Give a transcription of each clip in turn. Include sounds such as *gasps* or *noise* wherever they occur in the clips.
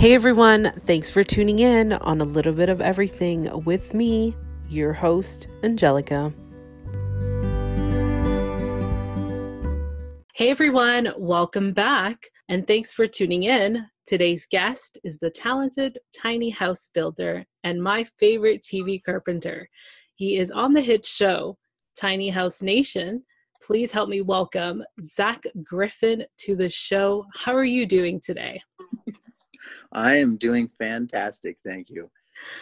Hey everyone, thanks for tuning in on a little bit of everything with me, your host, Angelica. Hey everyone, welcome back and thanks for tuning in. Today's guest is the talented tiny house builder and my favorite TV carpenter. He is on the hit show Tiny House Nation. Please help me welcome Zack Griffin to the show. How are you doing today? *laughs* I am doing fantastic, thank you.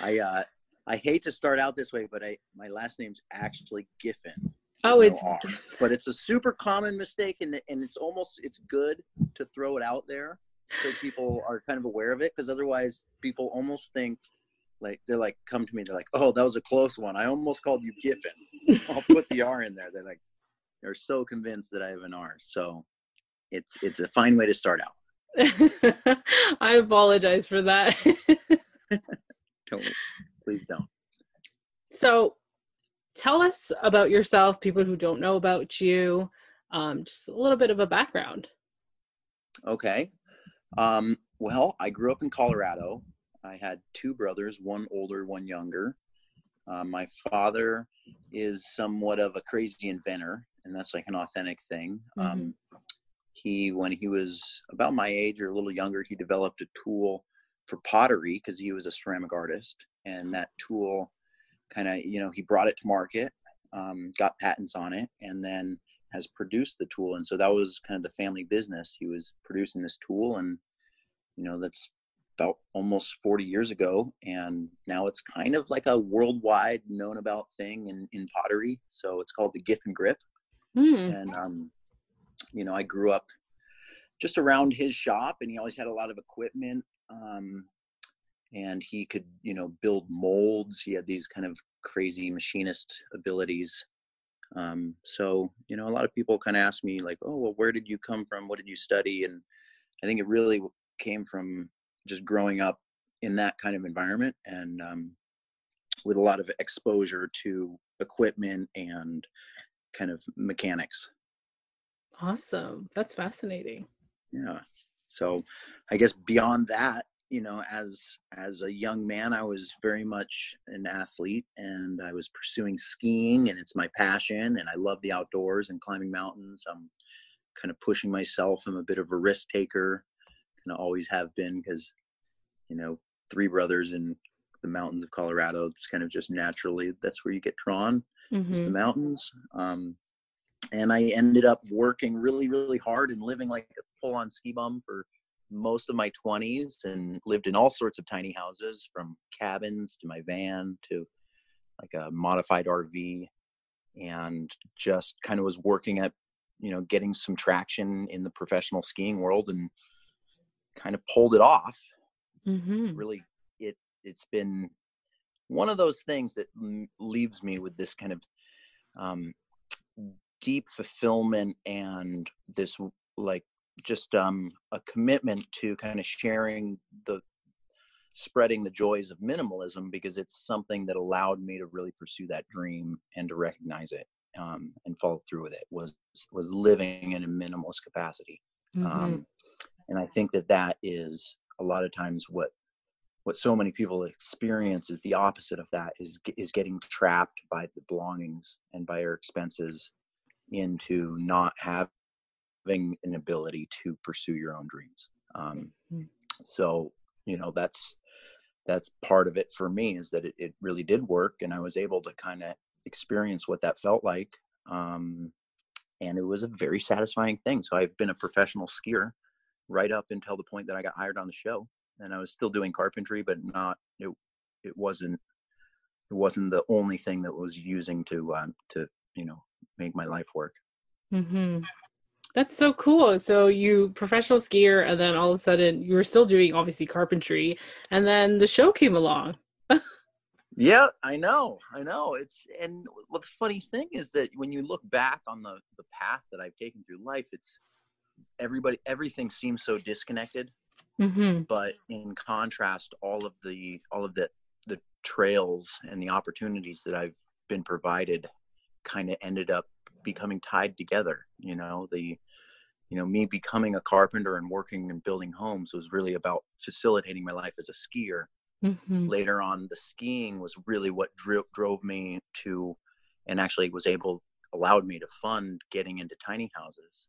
I uh, I hate to start out this way, but I my last name's actually Giffin. Oh, it's no but it's a super common mistake, and and it's almost it's good to throw it out there so people are kind of aware of it, because otherwise people almost think like they're like come to me, they're like, oh, that was a close one. I almost called you Giffin. *laughs* I'll put the R in there. They're like they're so convinced that I have an R. So it's it's a fine way to start out. *laughs* I apologize for that. *laughs* don't please don't. So tell us about yourself, people who don't know about you, um, just a little bit of a background. Okay. Um, well, I grew up in Colorado. I had two brothers, one older, one younger. Uh, my father is somewhat of a crazy inventor, and that's like an authentic thing. Mm-hmm. He when he was about my age or a little younger he developed a tool for pottery because he was a ceramic artist and that tool kind of you know he brought it to market um, got patents on it and then has produced the tool and so that was kind of the family business he was producing this tool and you know that's about almost 40 years ago and now it's kind of like a worldwide known about thing in, in pottery so it's called the Giffin grip mm. and um, you know, I grew up just around his shop and he always had a lot of equipment. Um, and he could, you know, build molds. He had these kind of crazy machinist abilities. Um, so, you know, a lot of people kind of ask me like, oh, well, where did you come from? What did you study? And I think it really came from just growing up in that kind of environment and um, with a lot of exposure to equipment and kind of mechanics. Awesome. That's fascinating. Yeah. So I guess beyond that, you know, as as a young man, I was very much an athlete and I was pursuing skiing and it's my passion and I love the outdoors and climbing mountains. I'm kind of pushing myself. I'm a bit of a risk taker, kind of always have been because, you know, three brothers in the mountains of Colorado, it's kind of just naturally that's where you get drawn mm-hmm. is the mountains. Um, and I ended up working really, really hard and living like a full on ski bum for most of my 20s and lived in all sorts of tiny houses from cabins to my van to like a modified RV and just kind of was working at, you know, getting some traction in the professional skiing world and kind of pulled it off. Mm-hmm. Really, it, it's been one of those things that leaves me with this kind of um, deep fulfillment and this like just um, a commitment to kind of sharing the spreading the joys of minimalism because it's something that allowed me to really pursue that dream and to recognize it um, and follow through with it was was living in a minimalist capacity mm-hmm. um, and i think that that is a lot of times what what so many people experience is the opposite of that is is getting trapped by the belongings and by our expenses into not having an ability to pursue your own dreams. Um, mm-hmm. So, you know, that's that's part of it for me is that it, it really did work, and I was able to kind of experience what that felt like. Um, and it was a very satisfying thing. So I've been a professional skier right up until the point that I got hired on the show, and I was still doing carpentry, but not it. It wasn't it wasn't the only thing that was using to uh, to you know make my life work. Mm-hmm. That's so cool. So you professional skier, and then all of a sudden you were still doing obviously carpentry, and then the show came along. *laughs* yeah, I know, I know. It's and what the funny thing is that when you look back on the the path that I've taken through life, it's everybody everything seems so disconnected. Mm-hmm. But in contrast, all of the all of the the trails and the opportunities that I've been provided kind of ended up becoming tied together you know? The you know me becoming a carpenter and working and building homes was really about facilitating my life as a skier. Mm-hmm. later on the skiing was really what dro- drove me to and actually was able allowed me to fund getting into tiny houses.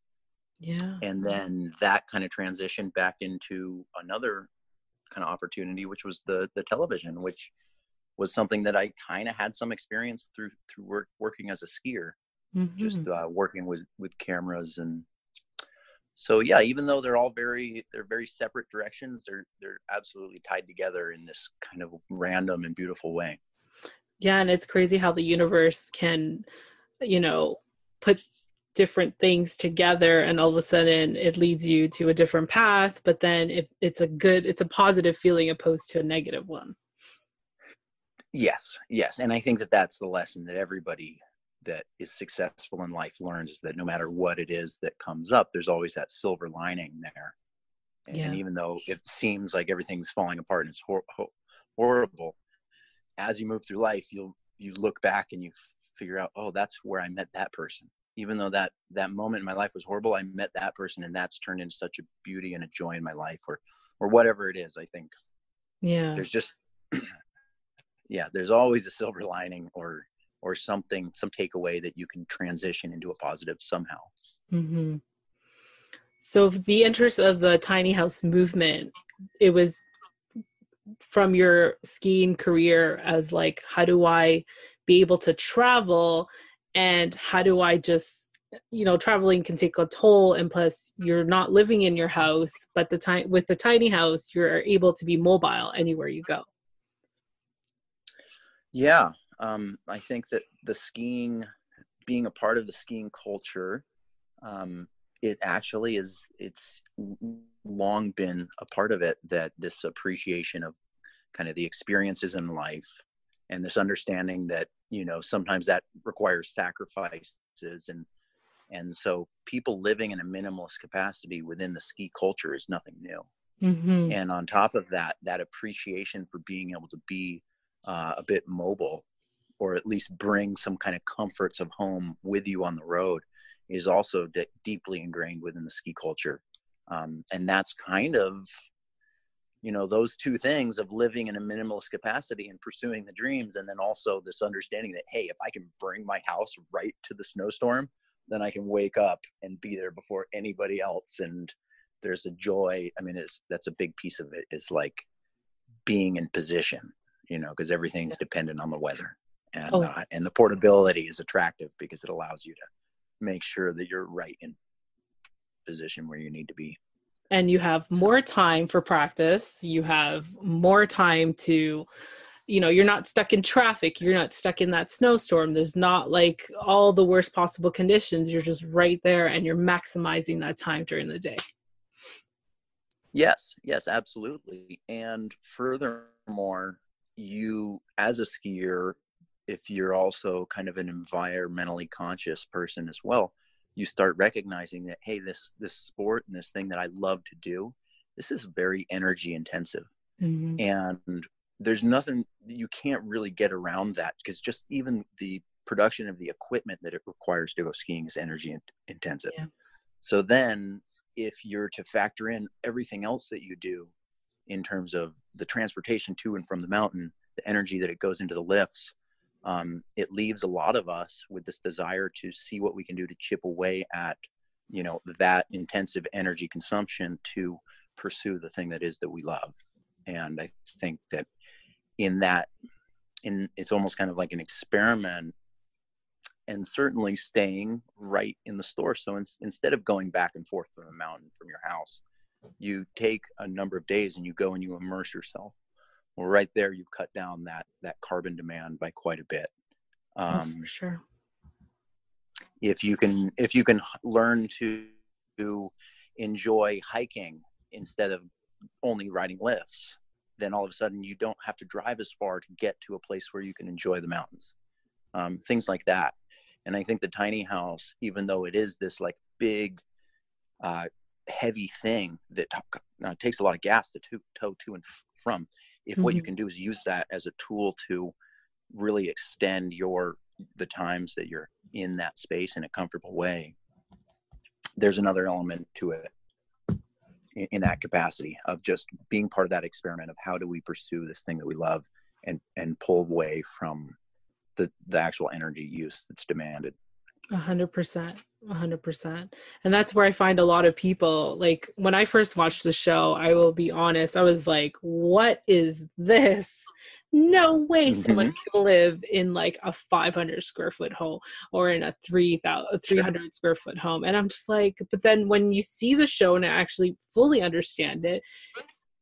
Yeah. And then that kind of transitioned back into another kind of opportunity which was the the television which was something that i kind of had some experience through through work, working as a skier mm-hmm. just uh, working with with cameras and so yeah even though they're all very they're very separate directions they're they're absolutely tied together in this kind of random and beautiful way yeah and it's crazy how the universe can you know put different things together and all of a sudden it leads you to a different path but then it, it's a good it's a positive feeling opposed to a negative one yes yes and i think that that's the lesson that everybody that is successful in life learns is that no matter what it is that comes up, there's always that silver lining there. And yeah. even though it seems like everything's falling apart and it's hor- horrible, as you move through life, you'll you look back and you figure out, oh, that's where I met that person. Even though that that moment in my life was horrible, I met that person, and that's turned into such a beauty and a joy in my life, or or whatever it is. I think. Yeah. There's just *clears throat* yeah, there's always a silver lining or or something some takeaway that you can transition into a positive somehow. Mm-hmm. so the interest of the tiny house movement it was from your skiing career as like how do i be able to travel? And how do i just you know traveling can take a toll and plus you're not living in your house but the time with the tiny house you're able to be mobile anywhere you go yeah um, I think that the skiing, being a part of the skiing culture, um, it actually is. It's long been a part of it that this appreciation of kind of the experiences in life and this understanding that you know sometimes that requires sacrifices and and so people living in a minimalist capacity within the ski culture is nothing new mm-hmm. and on top of that that appreciation for being able to be uh, a bit mobile or at least bring some kind of comforts of home with you on the road is also d- deeply ingrained within the ski culture. Um, and that's kind of you know those two things of living in a minimalist capacity and pursuing the dreams and then also this understanding that hey if i can bring my house right to the snowstorm then i can wake up and be there before anybody else. And there's a joy i mean it's that's a big piece of it is like being in position you know because everything's dependent on the weather and oh. uh, and the portability is attractive because it allows you to make sure that you're right in position where you need to be. And you have more time for practice you have more time to you know you're not stuck in traffic you're not stuck in that snowstorm there's not like all the worst possible conditions you're just right there and you're maximizing that time during the day. Yes yes absolutely and furthermore you as a skier if you're also kind of an environmentally conscious person as well you start recognizing that hey this this sport and this thing that i love to do this is very energy intensive mm-hmm. and there's nothing you can't really get around that because just even the production of the equipment that it requires to go skiing is energy in- intensive yeah. so then if you're to factor in everything else that you do in terms of the transportation to and from the mountain the energy that it goes into the lifts um, it leaves a lot of us with this desire to see what we can do to chip away at you know that intensive energy consumption to pursue the thing that is that we love. And i think that in that in it's almost kind of like an experiment and certainly staying right in the store. So in, instead of going back and forth from the mountain from your house you take a number of days and you go and you immerse yourself. Well right there you've cut down that that carbon demand by quite a bit. Oh, um, oh, sure. if you can if you can learn to, to enjoy hiking instead of only riding lifts then all of a sudden you don't have to drive as far to get to a place where you can enjoy the mountains. Um, things like that. And i think the tiny house even though it is this like big uh, heavy thing that uh, takes a lot of gas to tow to and from if mm-hmm. what you mm-hmm. can do is use that as a tool to really extend your the times that you're in that space in a comfortable way there's another element to it in, in that capacity of just being part of that experiment of how do we pursue this thing that we love and and pull away from the the actual energy use that's demanded a hundred percent, a hundred percent. And that's where I find a lot of people like when I first watched the show, I will be honest, I was like, what is this? No way mm-hmm. someone can live in like a 500 square foot home or in a 3,000, 300 sure. square foot home. And I'm just like, but then when you see the show and I actually fully understand it,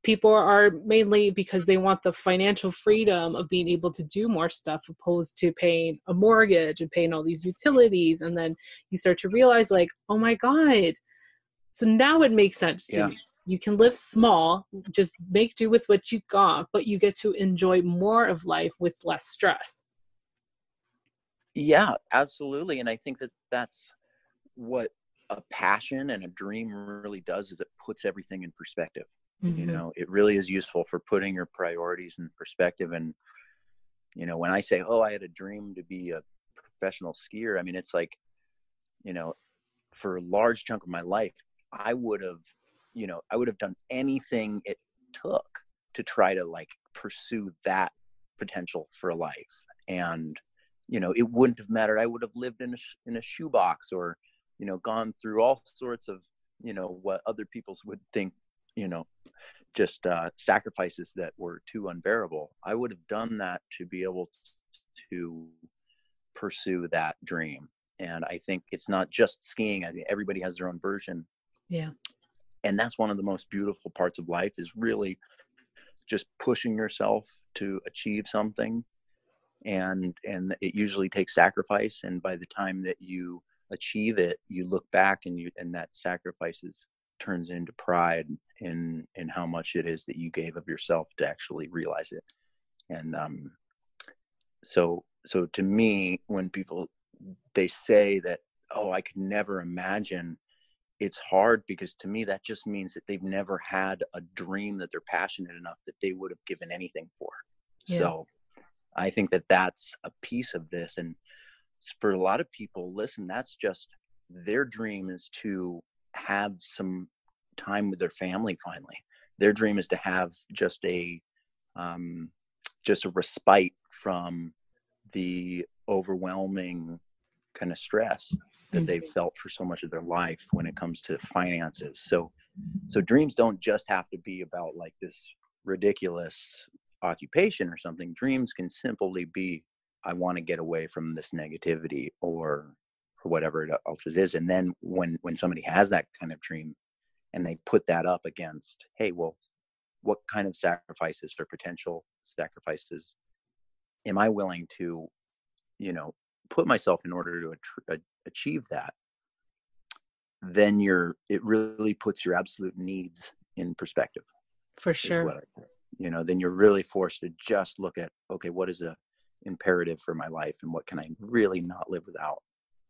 people are mainly because they want the financial freedom of being able to do more stuff opposed to paying a mortgage and paying all these utilities. And then you start to realize like oh my god. So now it makes sense to yeah. me. You can live small just make do with what you got but you get to enjoy more of life with less stress. Yeah absolutely. And i think that that's what a passion and a dream really does is it puts everything in perspective Mm-hmm. You know, it really is useful for putting your priorities in perspective. And, you know, when I say, oh, I had a dream to be a professional skier, I mean, it's like, you know, for a large chunk of my life, I would have, you know, I would have done anything it took to try to like pursue that potential for life. And, you know, it wouldn't have mattered. I would have lived in a, in a shoebox or, you know, gone through all sorts of, you know, what other people's would think you know just uh, sacrifices that were too unbearable i would have done that to be able to pursue that dream. And i think it's not just skiing i mean everybody has their own version. Yeah. And that's one of the most beautiful parts of life is really just pushing yourself to achieve something. And and it usually takes sacrifice. And by the time that you achieve it you look back and you and that sacrifice is turns into pride in in how much it is that you gave of yourself to actually realize it and um so so to me when people they say that oh i could never imagine it's hard because to me that just means that they've never had a dream that they're passionate enough that they would have given anything for yeah. so i think that that's a piece of this and for a lot of people listen that's just their dream is to have some time with their family finally. Their dream is to have just a um, just a respite from the overwhelming kind of stress that they've mm-hmm. felt for so much of their life when it comes to finances. So so dreams don't just have to be about like this ridiculous occupation or something. Dreams can simply be i want to get away from this negativity or or whatever uh, else it is and then when when somebody has that kind of dream and they put that up against hey well what kind of sacrifices or potential sacrifices am i willing to you know put myself in order to achieve that? Then you're it really puts your absolute needs in perspective for sure. I, you know then you're really forced to just look at okay what is a imperative for my life and what can i really not live without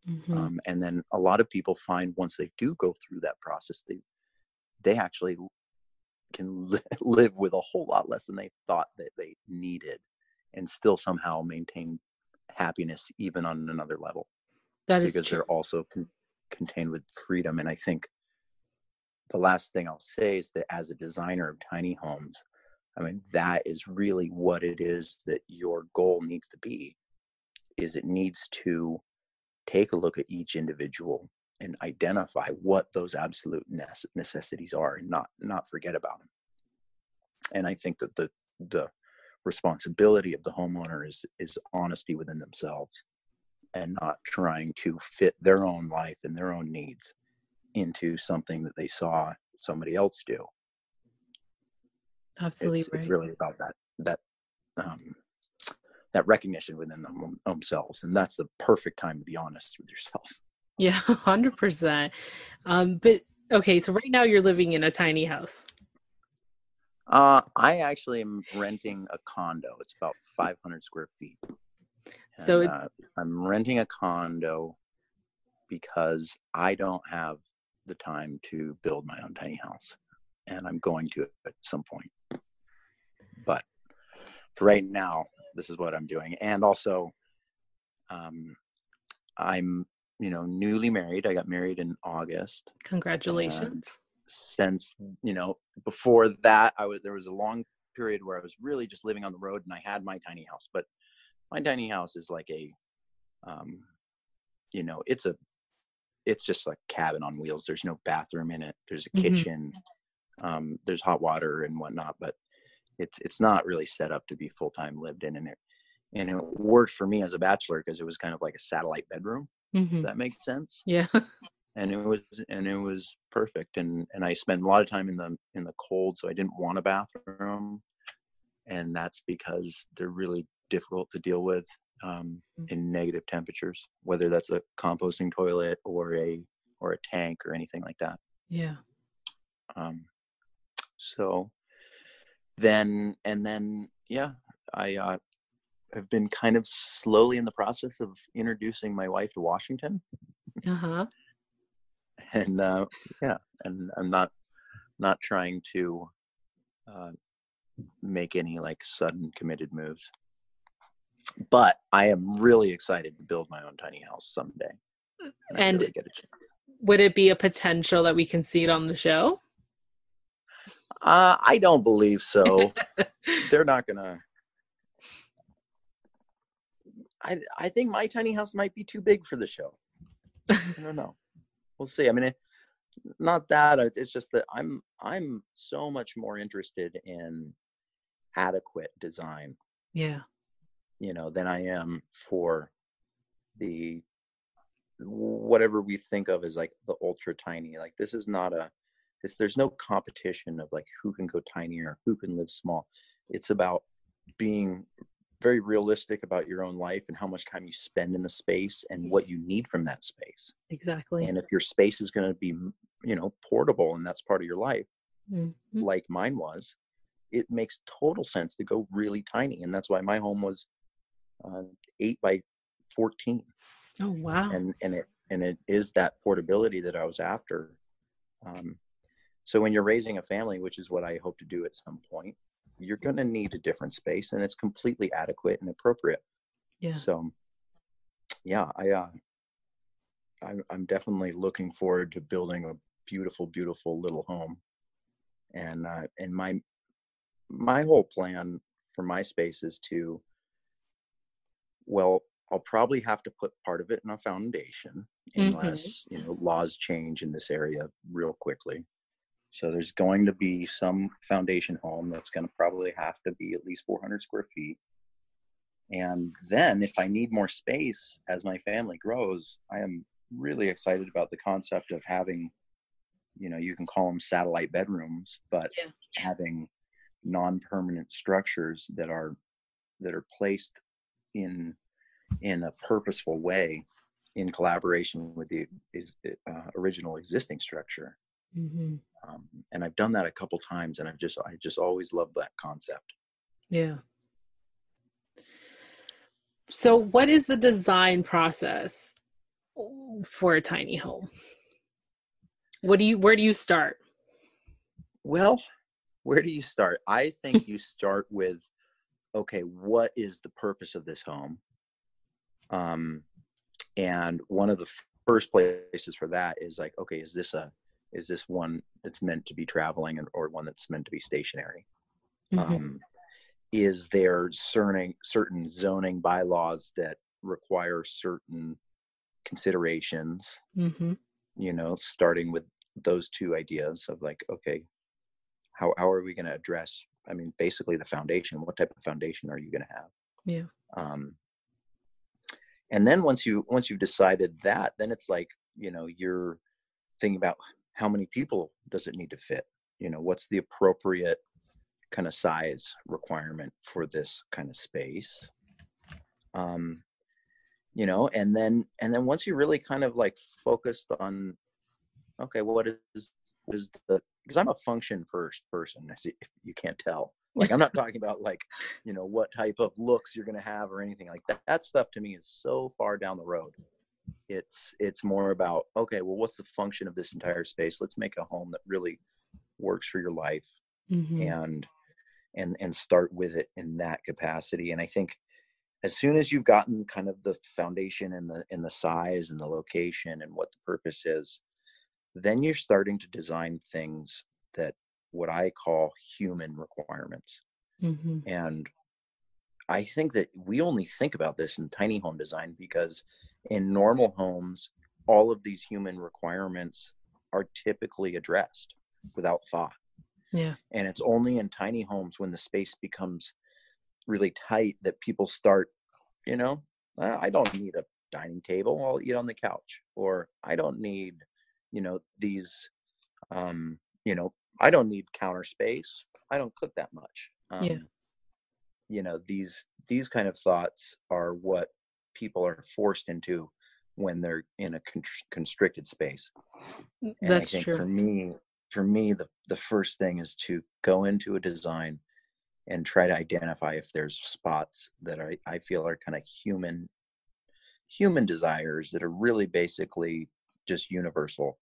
Mm-hmm. Um, and then a lot of people find once they do go through that process, they they actually can li- *laughs* live with a whole lot less than they thought that they needed, and still somehow maintain happiness even on another level. That is because true. they're also con- contained with freedom. And I think the last thing I'll say is that as a designer of tiny homes, I mean that is really what it is that your goal needs to be. Is it needs to take a look at each individual and identify what those absolute necessities are and not not forget about them and i think that the the responsibility of the homeowner is is honesty within themselves and not trying to fit their own life and their own needs into something that they saw somebody else do absolutely it's, right. it's really about that that um, that recognition within them, themselves and that's the perfect time to be honest with yourself. Yeah *laughs* 100% um, but okay so right now you're living in a tiny house. Uh, i actually am renting a condo. It's about 500 square feet. And, so uh, i'm renting a condo because i don't have the time to build my own tiny house and i'm going to at some point. But right now this is what I'm doing. And also, um, I'm you know newly married. I got married in august. Congratulations. since you know before that i was there was a long period where i was really just living on the road and i had my tiny house. But my tiny house is like a um you know it's a it's just like cabin on wheels. There's no bathroom in it. There's a Mhm. kitchen. Um there's hot water and whatnot. But it's it's not really set up to be full time lived in and it and it worked for me as a bachelor because it was kind of like a satellite bedroom Mhm. if that makes sense Yeah. and it was and it was perfect and and i spent a lot of time in the in the cold so i didn't want a bathroom and that's because they're really difficult to deal with um, Mm. in negative temperatures whether that's a composting toilet or a or a tank or anything like that Yeah. um, so then and then yeah i uh, have been kind of slowly in the process of introducing my wife to washington Uh huh. *laughs* and uh, yeah, and I'm not not trying to uh, make any like sudden committed moves. But I am really excited to build my own tiny house someday. I And- really get a chance. Would it be a potential that we can see it on the show? Uh, I don't believe so. *laughs* They're not gonna. I I think my tiny house might be too big for the show. I don't know. We'll see. I mean, it, not that. It's just that I'm I'm so much more interested in adequate design, yeah. you know, than I am for the whatever we think of as like the ultra tiny. Like this is not a. This, there's no competition of like who can go tinier, who can live small. It's about being very realistic about your own life and how much time you spend in the space and what you need from that space Exactly. and if your space is going to be you know portable and that's part of your life Mhm. like mine was it makes total sense to go really tiny and that's why my home was uh, 8 by 14 Oh wow. and and it and it is that portability that i was after um, so when you're raising a family which is what i hope to do at some point you're going to need a different space and it's completely adequate and appropriate yeah. so yeah i uh I'm, I'm definitely looking forward to building a beautiful beautiful little home and uh and my my whole plan for my space is to well i'll probably have to put part of it in a foundation Mhm. unless you know laws change in this area real quickly so there's going to be some foundation home that's going to probably have to be at least 400 square feet and then if I need more space as my family grows, I am really excited about the concept of having, you know, you can call them satellite bedrooms, but Yeah. having non-permanent structures that are that are placed in in a purposeful way in collaboration with the is, uh, original existing structure. Hmm Um, and I've done that a couple times, and I've just I just always loved that concept. Yeah. So, what is the design process for a tiny home? What do you? Where do you start? Well, where do you start? I think *laughs* you start with okay, what is the purpose of this home? Um, and one of the first places for that is like, okay, is this a is this one that's meant to be traveling and, or one that's meant to be stationary? Mhm. Um, is there certain certain zoning bylaws that require certain considerations? Mhm. you know starting with those two ideas of like okay how, how are we going to address i mean basically the foundation what type of foundation are you going to have Yeah. um, and then once you once you've decided that then it's like you know you're thinking about how many people does it need to fit? You know what's the appropriate kind of size requirement for this kind of space? Um you know and then and then once you really kind of like focused on okay what is is the because i'm a function first person you- if you can't tell. *laughs* Like i'm not talking about like you know what type of looks you're going to have or anything like that. That stuff to me is so far down the road it's it's more about okay well what's the function of this entire space let's make a home that really works for your life Mhm. and and and start with it in that capacity and i think as soon as you've gotten kind of the foundation and the and the size and the location and what the purpose is then you're starting to design things that what i call human requirements Mm-hmm. and i think that we only think about this in tiny home design because in normal homes all of these human requirements are typically addressed without thought Yeah. and it's only in tiny homes when the space becomes really tight that people start you know "Uh, i don't need a dining table i'll eat on the couch or i don't need you know these um you know i don't need counter space i don't cook that much um, Yeah. You know these these kind of thoughts are what people are forced into when they're in a con- constricted space and That's I think true. for me, for me, the the first thing is to go into a design and try to identify if there's spots that I, I feel are kind of human human desires that are really basically just universal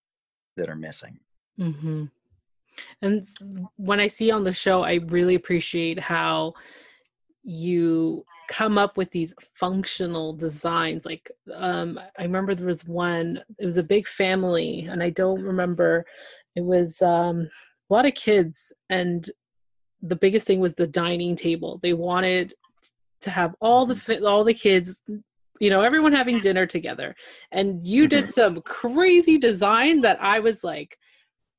that are missing. hmm And when I see on the show, I really appreciate how you come up with these functional designs. Like, um, I remember there was one, it was a big family, and I don't remember, it was um, a lot of kids, and the biggest thing was the dining table. They wanted to have all the fi- all the kids you know everyone having dinner together and you did some crazy design that i was like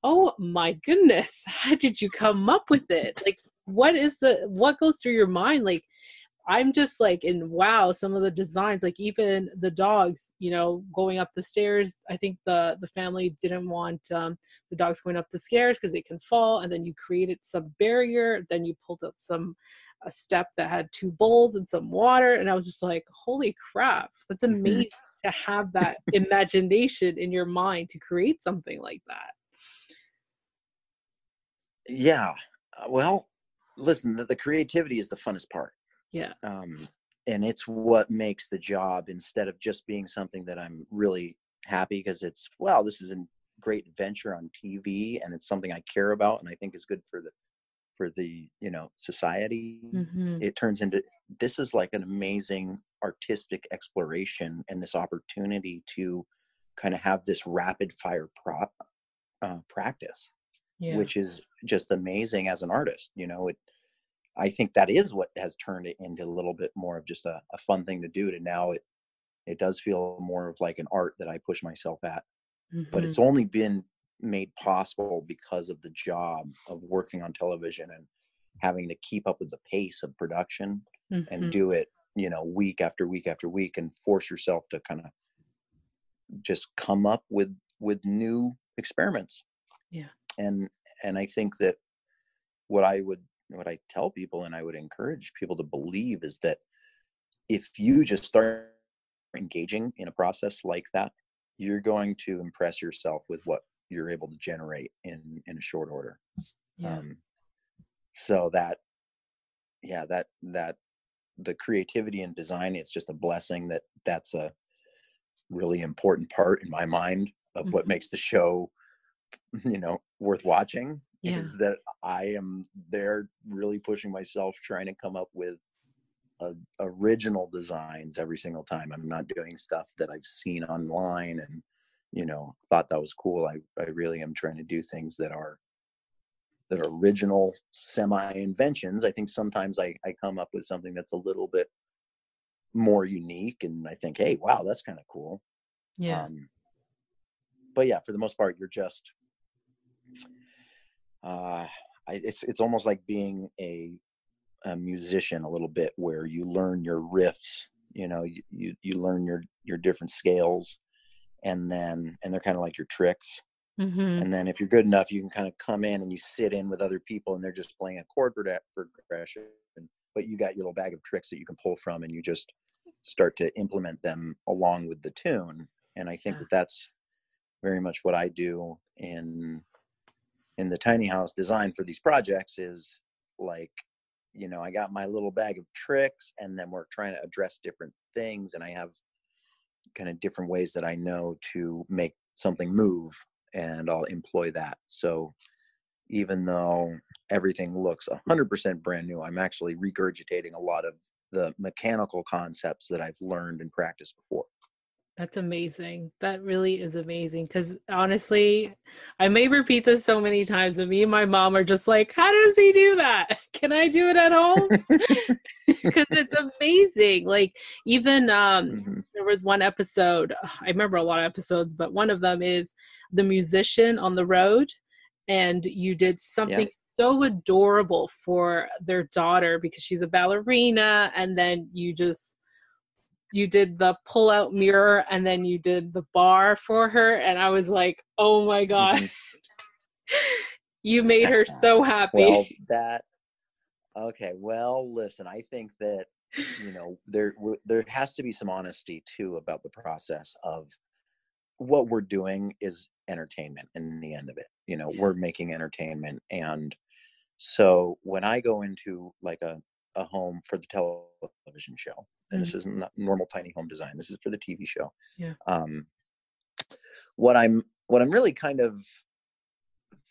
oh my goodness *laughs* how did you come up with it like what is the what goes through your mind like i'm just like in wow some of the designs like even the dogs you know going up the stairs i think the the family didn't want um, the dogs going up the stairs because they can fall and then you created some barrier then you pulled up some a step that had two bowls and some water and i was just like holy crap that's amazing to have that imagination in your mind to create something like that Yeah. uh, Well, listen, the, the creativity is the funnest part. yeah. Um, and it's what makes the job instead of just being something that i'm really happy because it's well this is a great adventure on tv and it's something i care about and i think is good for the for the you know society hmm it turns into this is like an amazing artistic exploration and this opportunity to kind of have this rapid fire prop uh, practice yeah which is just amazing as an artist you know it i think that is what has turned it into a little bit more of just a, a fun thing to do to now it it does feel more of like an art that i push myself at but Mhm. it's only been made possible because of the job of working on television and having to keep up with the pace of production Mhm. and do it you know week after week after week and force yourself to kind of just come up with with new experiments Yeah. And and i think that what i would what i tell people and i would encourage people to believe is that if you just start engaging in a process like that you're going to impress yourself with what you're able to generate in in a short order yeah um so that yeah that that the creativity and design it's just a blessing that that's a really important part in my mind of what Mhm. makes the show you know worth watching Yeah. is that i am there really pushing myself trying to come up with uh, original designs every single time. I'm not doing stuff that i've seen online and you know thought that was cool. I, I really am trying to do things that are that are original semi inventions i think sometimes I, I come up with something that's a little bit more unique and i think hey wow that's kind of cool. Yeah. Um, but yeah for the most part you're just uh I, it's it's almost like being a a musician a little bit where you learn your riffs you know you you, you learn your your different scales and then and they're kind of like your tricks. Hmm and then if you're good enough you can kind of come in and you sit in with other people and they're just playing a chord progression but you got your little bag of tricks that you can pull from and you just start to implement them along with the tune. And i think Yeah. that that's very much what i do in in the tiny house design for these projects is like you know i got my little bag of tricks and then we're trying to address different things and i have kind of different ways that i know to make something move and i'll employ that so even though everything looks 100% brand new i'm actually regurgitating a lot of the mechanical concepts that I've learned and practiced before. That's amazing. That really is amazing. Because honestly, I may repeat this so many times, but me and my mom are just like, how does he do that? *laughs* Can I do it at home? *laughs* Because it's amazing. Like, even um, mm-hmm. there was one episode, I remember a lot of episodes, but one of them is the musician on the road. And you did something yeah. so adorable for their daughter because she's a ballerina. And then you just, you did the pull out mirror and then you did the bar for her and i was like oh my god. Mm-hmm. *laughs* you made her so happy. Well *laughs* that okay well listen i think that you know there there has to be some honesty too about the process of what we're doing is entertainment in the end of it. You know we're making entertainment and so when i go into like a a home for the television show. And mm-hmm. this isn't normal tiny home design. This is for the TV show. Yeah. Um, what I'm what I'm really kind of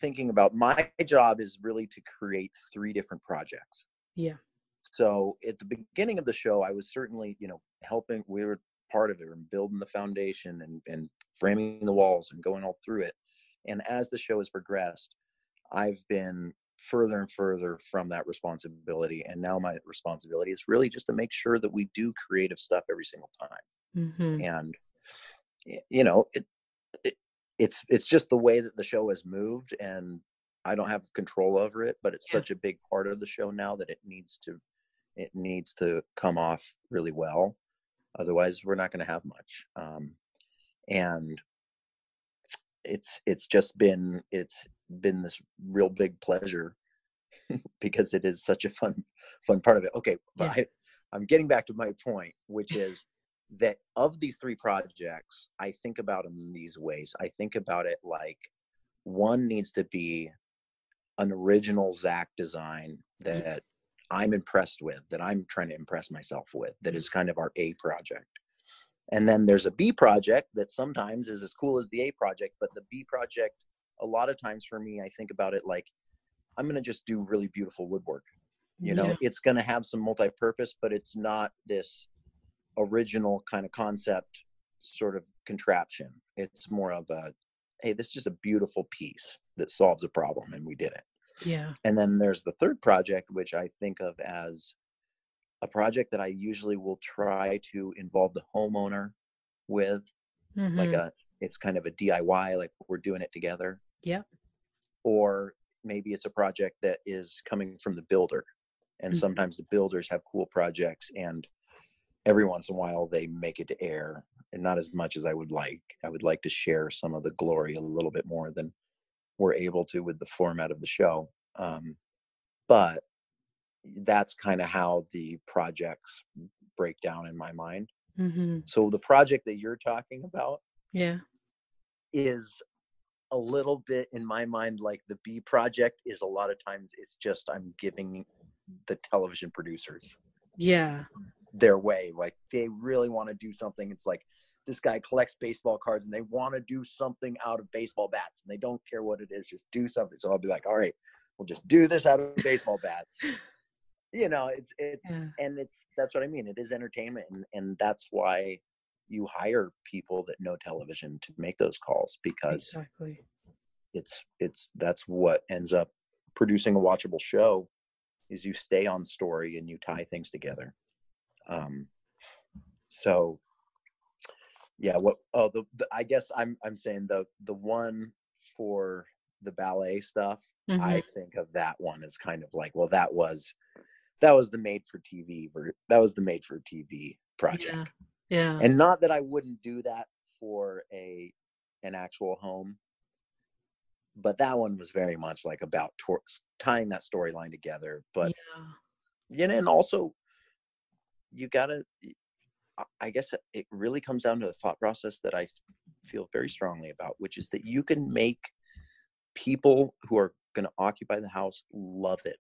thinking about my job is really to create three different projects. Yeah. So at the beginning of the show, I was certainly, you know, helping. We were part of it and building the foundation and and framing the walls and going all through it. And as the show has progressed, I've been further and further from that responsibility and now my responsibility is really just to make sure that we do creative stuff every single time mm-hmm. and you know it, it it's it's just the way that the show has moved and i don't have control over it but it's yeah. such a big part of the show now that it needs to it needs to come off really well otherwise we're not going to have much um, and it's it's just been it's been this real big pleasure *laughs* because it is such a fun fun part of it okay but yeah. I, i'm getting back to my point which is that of these three projects i think about them in these ways i think about it like one needs to be an original Zack design that yes. i'm impressed with that i'm trying to impress myself with that mm-hmm. kind of our a project and then there's a b project that sometimes is as cool as the a project but the b project a lot of times for me, I think about it like I'm going to just do really beautiful woodwork. You know, yeah. it's going to have some multi-purpose, but it's not this original kind of concept sort of contraption. It's more of a, hey, this is just a beautiful piece that solves a problem, and we did it. Yeah. And then there's the third project, which I think of as a project that I usually will try to involve the homeowner with, mm-hmm. like a it's kind of a DIY, like we're doing it together. Yeah. Or maybe it's a project that is coming from the builder. And mm-hmm. sometimes the builders have cool projects and every once in a while they make it to air and not as much as I would like. I would like to share some of the glory a little bit more than we're able to with the format of the show. Um, but that's kind of how the projects break down in my mind. Mm-hmm. So the project that you're talking about, yeah, is a little bit in my mind like the B project is a lot of times it's just I'm giving the television producers yeah their way like they really want to do something it's like this guy collects baseball cards and they want to do something out of baseball bats and they don't care what it is just do something so I'll be like all right we'll just do this out of baseball bats you know it's it's yeah. and it's that's what I mean it is entertainment and and that's why you hire people that know television to make those calls because exactly. it's it's that's what ends up producing a watchable show is you stay on story and you tie things together um so yeah what oh the, the i guess i'm i'm saying the the one for the ballet stuff mm-hmm. i think of that one as kind of like well that was that was the made for tv that was the made for tv project yeah. Yeah. And not that I wouldn't do that for a an actual home, but that one was very much like about tor- tying that storyline together. But yeah. you know, and also you gotta. I guess it really comes down to the thought process that I feel very strongly about, which is that you can make people who are going to occupy the house love it.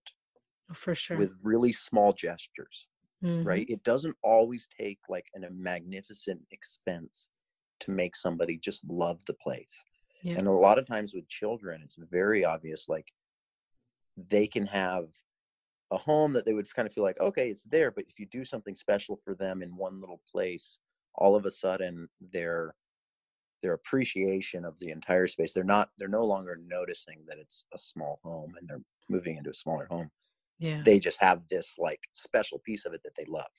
Oh, for sure. With really small gestures mm-hmm. right? It doesn't always take like an, a magnificent expense to make somebody just love the place. Yeah. And a lot of times with children, it's very obvious like they can have a home that they would kind of feel like okay it's there but if you do something special for them in one little place all of a sudden their their appreciation of the entire space they're not they're no longer noticing that it's a small home and they're moving into a smaller home Yeah. they just have this like special piece of it that they love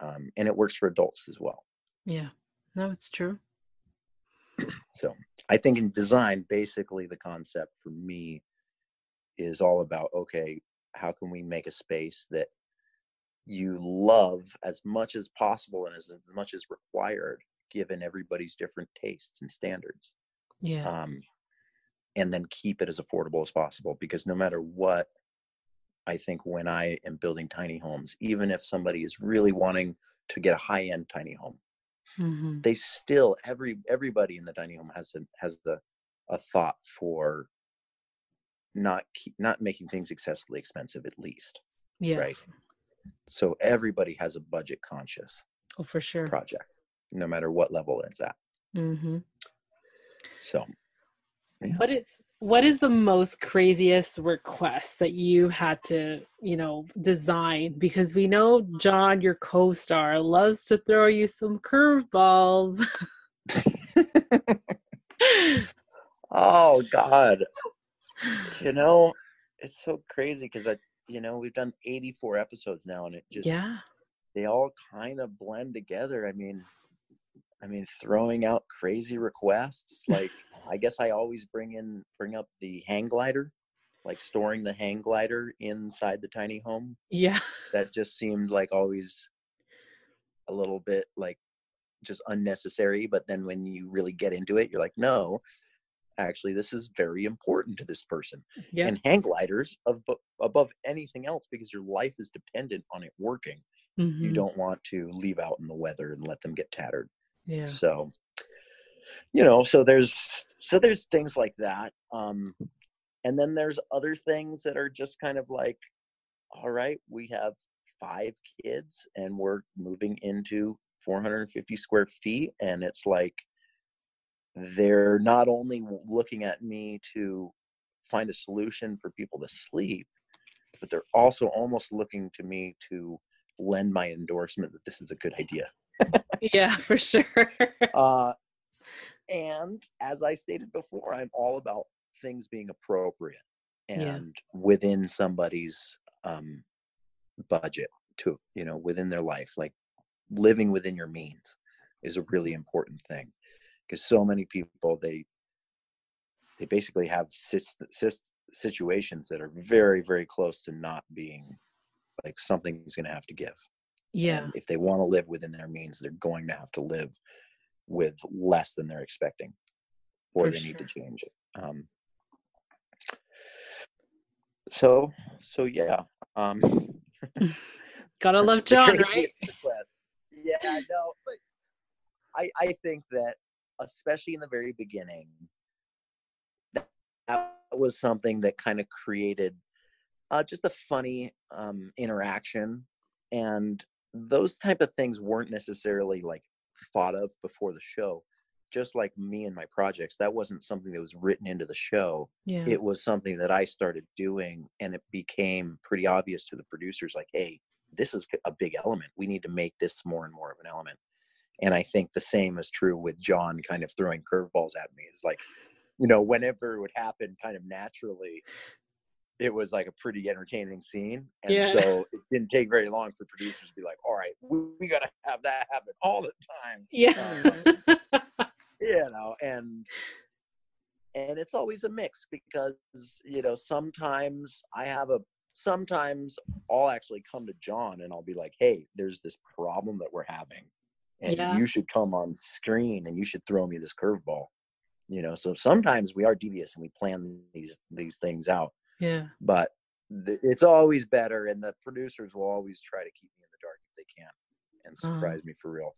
um, and it works for adults as well Yeah. No, it's true. so i think in design basically the concept for me is all about okay how can we make a space that you love as much as possible and as, as much as required given everybody's different tastes and standards Yeah. um, and then keep it as affordable as possible because no matter what i think when i am building tiny homes even if somebody is really wanting to get a high end tiny home hmm they still every everybody in the tiny home has a has the a thought for not keep, not making things excessively expensive at least Yeah. right so everybody has a budget conscious Oh, for sure. project no matter what level it's at Mm-hmm. so Yeah. What is what is the most craziest request that you had to, you know, design? Because we know John, your co-star, loves to throw you some curveballs. *laughs* oh god you know it's so crazy because i you know we've done 84 episodes now and it just yeah. they all kind of blend together i mean i mean throwing out crazy requests like i guess i always bring in bring up the hang glider like storing the hang glider inside the tiny home Yeah. that just seemed like always a little bit like just unnecessary but then when you really get into it you're like no actually this is very important to this person Yeah. and hang gliders above, above anything else because your life is dependent on it working you Mhm. don't want to leave out in the weather and let them get tattered Yeah. so you know so there's so there's things like that um and then there's other things that are just kind of like all right we have five kids and we're moving into 450 square feet and it's like they're not only looking at me to find a solution for people to sleep but they're also almost looking to me to lend my endorsement that this is a good idea Yeah, for sure. *laughs* uh, and as I stated before, I'm all about things being appropriate and Yeah. within somebody's um, budget, to you know, within their life. Like living within your means is a really important thing because so many people they they basically have situations that are very very close to not being like something's going to have to give yeah. and if they want to live within their means, they're going to have to live with less than they're expecting, or For they need to change it. Um, so, so yeah. Um, *laughs* Gotta *laughs* love John, right? Yeah, no, but I I think that especially in the very beginning, that, that was something that kind of created uh, just a funny um, interaction, and those type of things weren't necessarily like thought of before the show. Just like me and my projects, that wasn't something that was written into the show Yeah. it was something that I started doing, and it became pretty obvious to the producers like, hey, this is a big element. We need to make this more and more of an element. And I think the same is true with John kind of throwing curveballs at me. It's like, you know, whenever it would happen kind of naturally, it was like a pretty entertaining scene. And Yeah. so it didn't take very long for producers to be like, all right, we, we got to have that happen all the time yeah. *laughs* you know and and it's always a mix because you know sometimes i have a sometimes i'll actually come to john and i'll be like hey there's this problem that we're having and Yeah. you should come on screen and you should throw me this curveball you know so sometimes we are devious and we plan these these things out yeah. but th- it's always better and the producers will always try to keep me in the dark if they can and Uh-huh. surprise me for real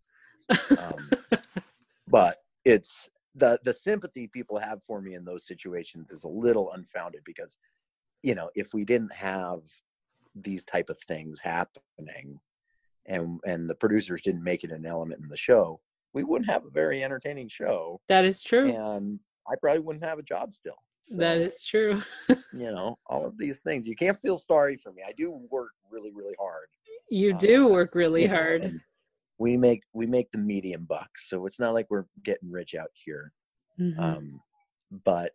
um, *laughs* but it's the the sympathy people have for me in those situations is a little unfounded because you know if we didn't have these type of things happening and and the producers didn't make it an element in the show we wouldn't have a very entertaining show that is true. and i probably wouldn't have a job still So, that is true. *laughs* you know, all of these things. You can't feel sorry for me. I do work really, really hard. You do uh, work really hard. We make we make the medium bucks, so it's not like we're getting rich out here. Mm-hmm. Um, but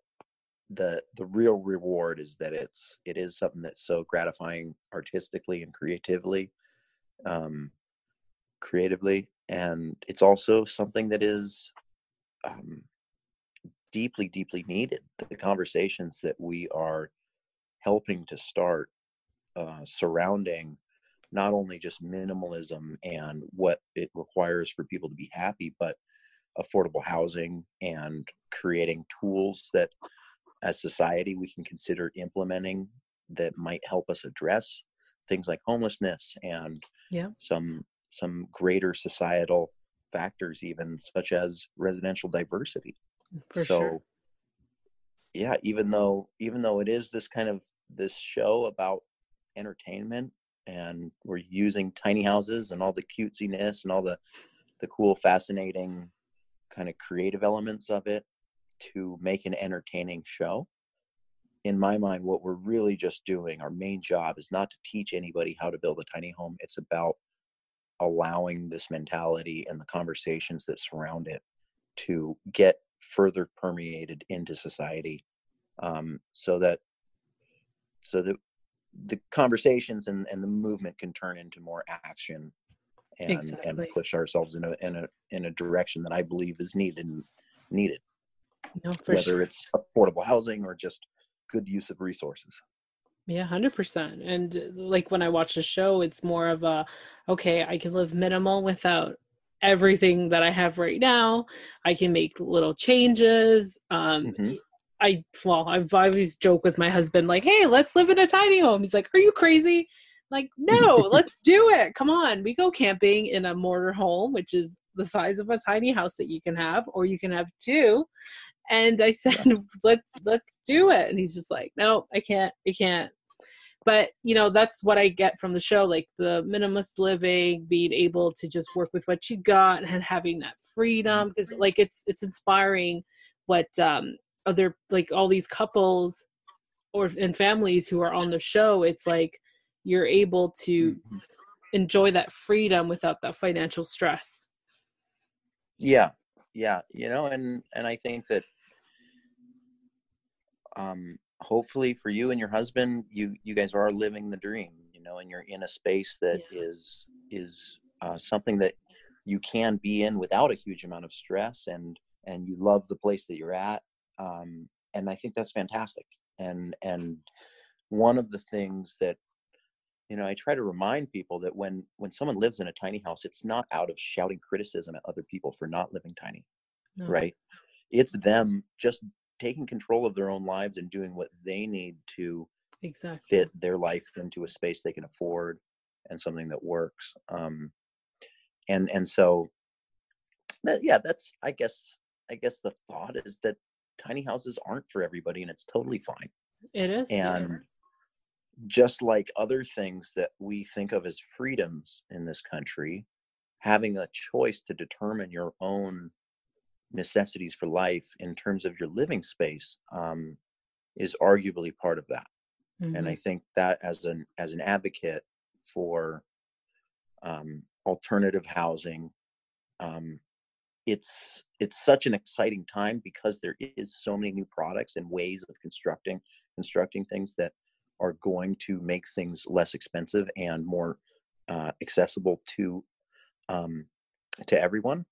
the the real reward is that it's it is something that's so gratifying artistically and creatively um creatively and it's also something that is um deeply deeply needed the conversations that we are helping to start uh, surrounding not only just minimalism and what it requires for people to be happy but affordable housing and creating tools that as society we can consider implementing that might help us address things like homelessness and yeah. some some greater societal factors even such as residential diversity For so sure. yeah even though even though it is this kind of this show about entertainment and we're using tiny houses and all the cutesiness and all the the cool fascinating kind of creative elements of it to make an entertaining show. In my mind, what we're really just doing, our main job is not to teach anybody how to build a tiny home. It's about allowing this mentality and the conversations that surround it to get further permeated into society um, so that so that the conversations and, and the movement can turn into more action and exactly. and push ourselves in a in a in a direction that I believe is needed needed. No, whether sure. it's affordable housing or just good use of resources. Yeah, hundred percent. And uh, like when I watch the show, it's more of a okay, I can live minimal without everything that I have right now. I can make little changes. Um, mm-hmm. I well, I've always joke with my husband like, "Hey, let's live in a tiny home." He's like, "Are you crazy?" Like, no, *laughs* let's do it. Come on. We go camping in a mortar home, which is the size of a tiny house that you can have, or you can have two. And I said, let's let's do it. And he's just like, no, I can't, I can't. But you know, that's what I get from the show, like the minimalist living, being able to just work with what you got and having that freedom. Because like it's it's inspiring what um other like all these couples or and families who are on the show, it's like you're able to mm-hmm. enjoy that freedom without that financial stress yeah yeah you know and and i think that um hopefully for you and your husband you you guys are living the dream you know and you're in a space that yeah. is is uh, something that you can be in without a huge amount of stress and and you love the place that you're at um and i think that's fantastic and and one of the things that you know i try to remind people that when when someone lives in a tiny house it's not out of shouting criticism at other people for not living tiny no. right it's them just taking control of their own lives and doing what they need to exactly. fit their life into a space they can afford and something that works um and and so that, yeah that's i guess i guess the thought is that tiny houses aren't for everybody and it's totally fine. It is. And yeah just like other things that we think of as freedoms in this country, having a choice to determine your own necessities for life in terms of your living space um, is arguably part of that. Mm-hmm. And I mm-hmm. think that as an as an advocate for um, alternative housing, um, it's it's such an exciting time because there is so many new products and ways of constructing constructing things that are going to make things less expensive and more uh, accessible to um, to everyone.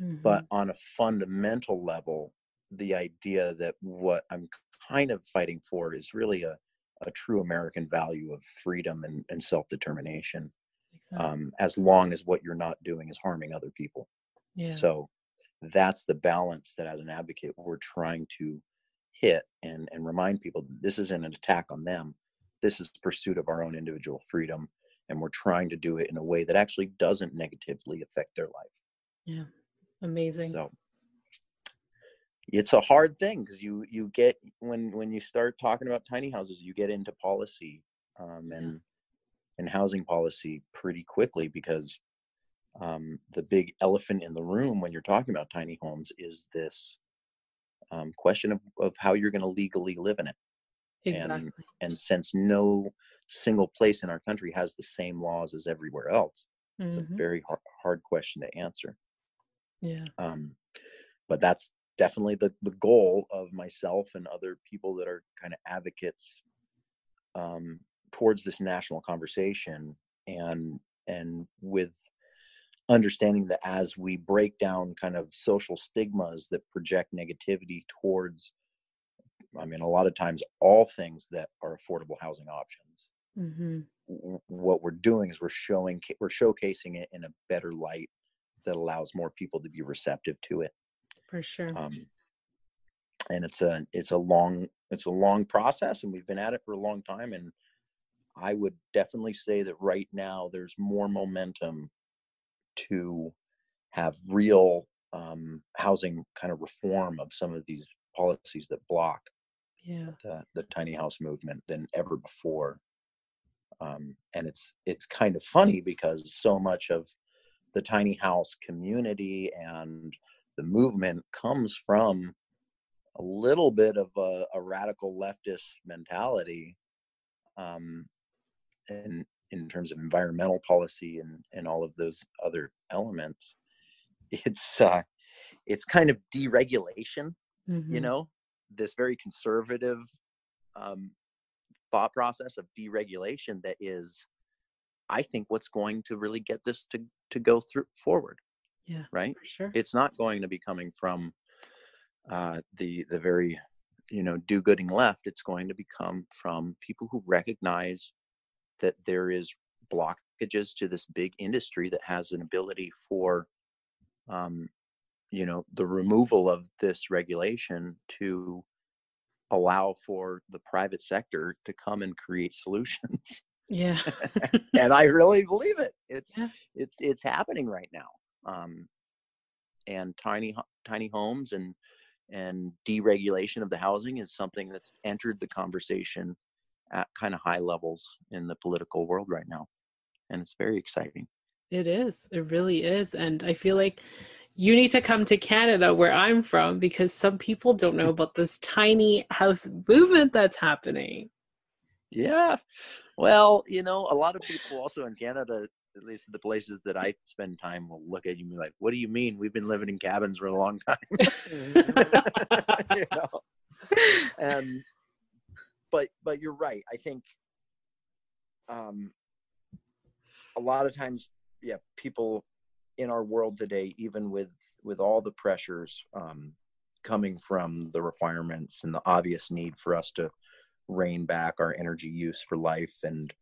Mm-hmm. But on a fundamental level, the idea that what I'm kind of fighting for is really a, a true American value of freedom and, and self determination, exactly. um, as long as what you're not doing is harming other people. Yeah. So that's the balance that, as an advocate, we're trying to hit and, and remind people that this isn't an attack on them this is pursuit of our own individual freedom and we're trying to do it in a way that actually doesn't negatively affect their life yeah amazing so it's a hard thing because you you get when when you start talking about tiny houses you get into policy um, and yeah. and housing policy pretty quickly because um, the big elephant in the room when you're talking about tiny homes is this um, question of, of how you're going to legally live in it. Exactly. And, and since no single place in our country has the same laws as everywhere else, it's Mhm. a very hard, hard question to answer. Yeah. Um, but that's definitely the, the goal of myself and other people that are kind of advocates um, towards this national conversation and and with understanding that as we break down kind of social stigmas that project negativity towards i mean a lot of times all things that are affordable housing options hmm w- what we're doing is we're showing we're showcasing it in a better light that allows more people to be receptive to it For sure. um, and it's a it's a long it's a long process and we've been at it for a long time and i would definitely say that right now there's more momentum to have real um, housing kind of reform of some of these policies that block yeah. the, the tiny house movement than ever before um, and it's it's kind of funny because so much of the tiny house community and the movement comes from a little bit of a, a radical leftist mentality um, in in terms of environmental policy and and all of those other elements it's uh it's kind of deregulation you Mhm. know this very conservative um, thought process of deregulation that is i think what's going to really get this to to go through forward Yeah. right sure. it's not going to be coming from uh, the the very you know do-gooding left it's going to become from people who recognize that there is blockages to this big industry that has an ability for um, you know the removal of this regulation to allow for the private sector to come and create *laughs* solutions yeah. *laughs* *laughs* and i really believe it it's Yeah. it's it's happening right now um and tiny tiny homes and and deregulation of the housing is something that's entered the conversation at kind of high levels in the political world right now and it's very exciting It is. It really is. And I feel like you need to come to Canada where I'm from because some people don't know *laughs* about this tiny house movement that's happening. Yeah. Well you know a lot of people also in canada at least the places that i spend time will look at you and be like what do you mean? We've been living in cabins for a long time. *laughs* You know? And but but you're right. I think um a lot of times yeah people in our world today even with with all the pressures um coming from the requirements and the obvious need for us to rein back our energy use for life and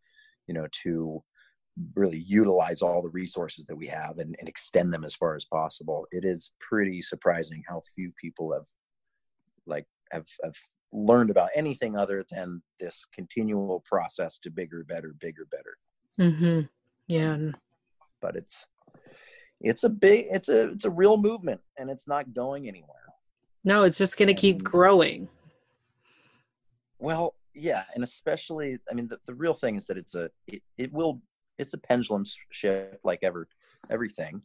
you know to really utilize all the resources that we have and, and extend them as far as possible it is pretty surprising how few people have like have, have learned about anything other than this continual process to bigger better bigger better Mm-hmm. Yeah. but it's it's a big it's a it's a real movement and it's not going anywhere No, it's just going to keep growing. Well yeah and especially i mean the, the real thing is that it's a it, it will it's a pendulum shift like ever everything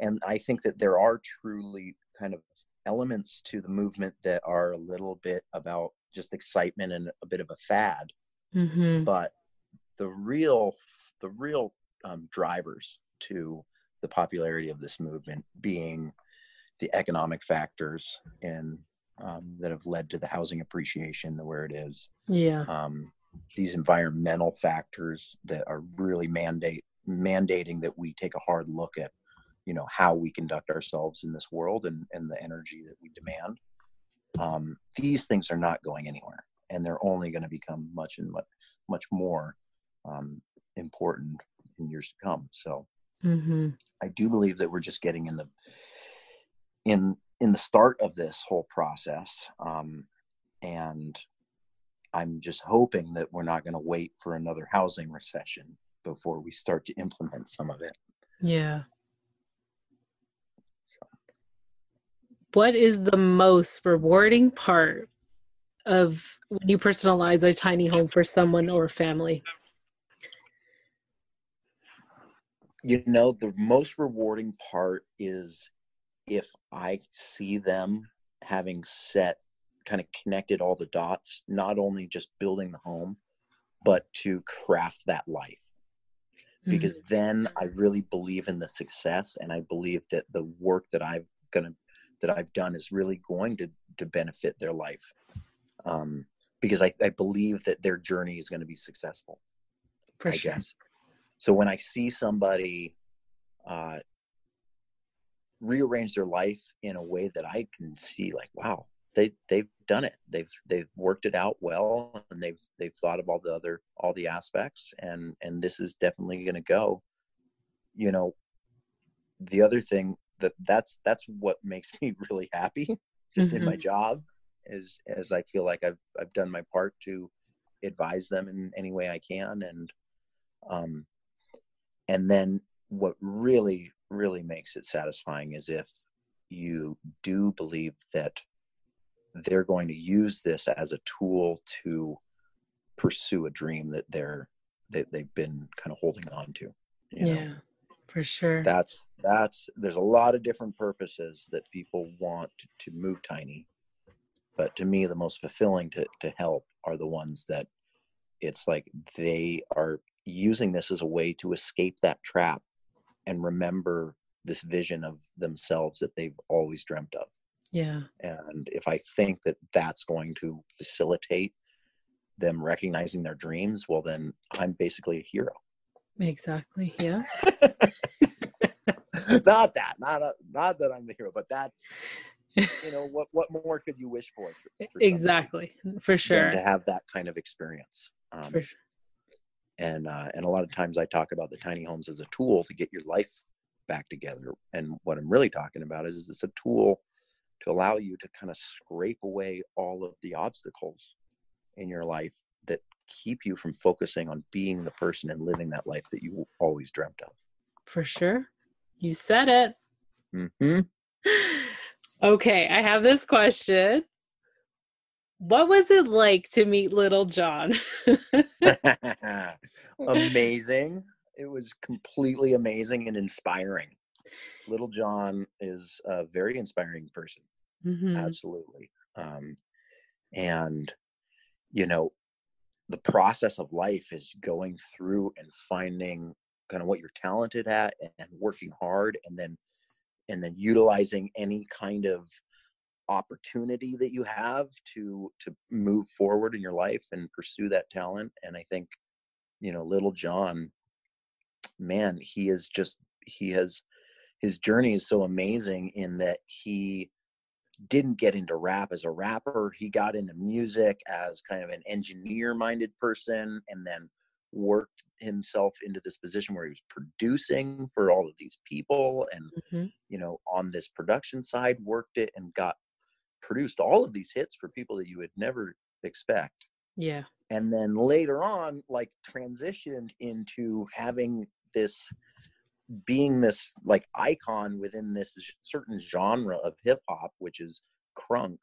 and i think that there are truly kind of elements to the movement that are a little bit about just excitement and a bit of a fad Mm-hmm. but the real the real um, drivers to the popularity of this movement being the economic factors and um, that have led to the housing appreciation the where it is Yeah. um, these environmental factors that are really mandate mandating that we take a hard look at you know how we conduct ourselves in this world and, and the energy that we demand um, these things are not going anywhere and they're only going to become much and much much more um, important in years to come so Mm-hmm. i do believe that we're just getting in the in in the start of this whole process um, and i'm just hoping that we're not going to wait for another housing recession before we start to implement some of it Yeah. What is the most rewarding part of when you personalize a tiny home for someone or family? you know the most rewarding part is if i see them having set kind of connected all the dots, not only just building the home, but to craft that life. Because mm-hmm. then I really believe in the success and I believe that the work that I've gonna that I've done is really going to to benefit their life. Um, because I, I believe that their journey is going to be successful. For I sure. guess. So when I see somebody uh, rearrange their life in a way that I can see, like, wow, they they've done it. They've they've worked it out well, and they've they've thought of all the other all the aspects, and and this is definitely going to go. You know, the other thing that that's that's what makes *laughs* me really happy, just mm-hmm. in my mm-hmm. job, is as I feel like I've I've done my part to advise them in any way I can, and um, and then what really really makes it satisfying is if you do believe that they're going to use this as a tool to pursue a dream that they're that they've been kind of holding on to yeah know? for sure that's that's there's a lot of different purposes that people want to move tiny but to me the most fulfilling to, to help are the ones that it's like they are using this as a way to escape that trap and remember this vision of themselves that they've always dreamt of. Yeah. And if I think that that's going to facilitate them recognizing their dreams, well, then I'm basically a hero. Exactly. Yeah. *laughs* not that, not a, not that I'm the hero, but that's you know what what more could you wish for? for, for exactly, for sure. To have that kind of experience. Um, for sure and uh, and a lot of times I talk about the tiny homes as a tool to get your life back together. And what I'm really talking about is, is it's a tool to allow you to kind of scrape away all of the obstacles in your life that keep you from focusing on being the person and living that life that you always dreamt of. For sure. You said it. Mm-hmm. *laughs* Okay, I have this question. What was it like to meet Lil Jon? *laughs* *laughs* amazing. It was completely amazing and inspiring. Lil Jon is a very inspiring person. Mm-hmm. Absolutely. Um, and, you know, the process of life is going through and finding kind of what you're talented at and working hard and then and then utilizing any kind of opportunity that you have to to move forward in your life and pursue that talent and i think you know Lil Jon man he is just he has his journey is so amazing in that he didn't get into rap as a rapper he got into music as kind of an engineer minded person and then worked himself into this position where he was producing for all of these people and mm-hmm. you know on this production side worked it and got produced all of these hits for people that you would never expect. Yeah. And then later on, like transitioned into having this being this like icon within this certain genre of hip hop, which is crunk,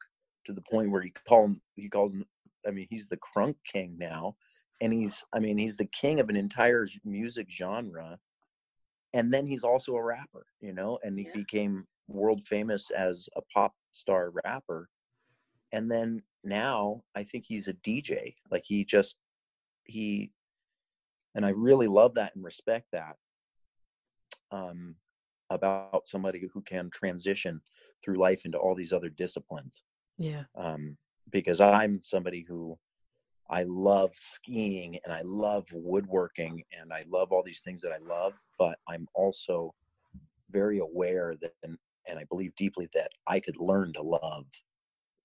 to the point where he call him, he calls him, I mean, he's the crunk king now. And he's, I mean, he's the king of an entire music genre. And then he's also a rapper, you know, and he yeah. became world famous as a pop star rapper and then now i think he's a dj like he just he and i really love that and respect that um about somebody who can transition through life into all these other disciplines yeah. um because i'm somebody who i love skiing and i love woodworking and i love all these things that i love but i'm also very aware that and I believe deeply that I could learn to love,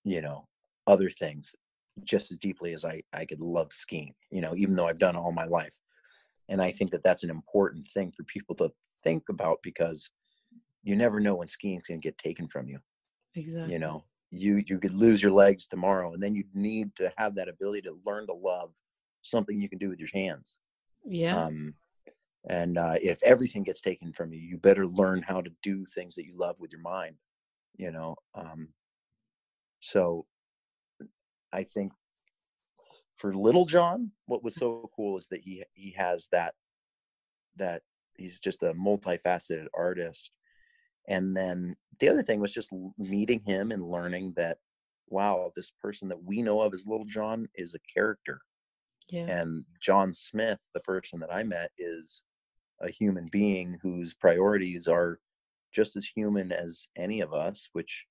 you know, other things just as deeply as I, I could love skiing, you know, even though I've done all my life. And I think that that's an important thing for people to think about because you never know when skiing's going to get taken from you. Exactly. You know, you you could lose your legs tomorrow and then you need to have that ability to learn to love something you can do with your hands. Yeah. Um and uh, if everything gets taken from you you better learn how to do things that you love with your mind you know um, so i think for Lil Jon what was so cool is that he he has that that he's just a multifaceted artist and then the other thing was just meeting him and learning that wow, this person that we know of as Lil Jon is a character. Yeah. And John Smith, the person that I met, is a human being whose priorities are just as human as any of us, which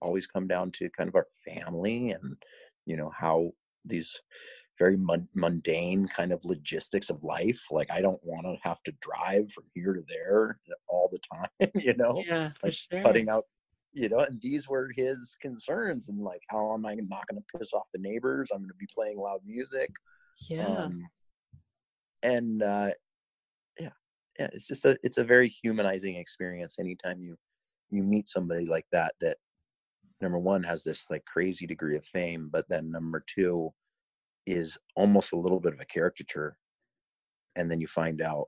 always come down to kind of our family and you know how these very mundane kind of logistics of life like i don't want to have to drive from here to there all the time *laughs* you know? Yeah like sure. cutting out you know and these were his concerns and like how am i not going to piss off the neighbors? I'm going to be playing loud music. Yeah. Um, and uh yeah it's just a it's a very humanizing experience anytime you you meet somebody like that that number one has this like crazy degree of fame but then number two is almost a little bit of a caricature and then you find out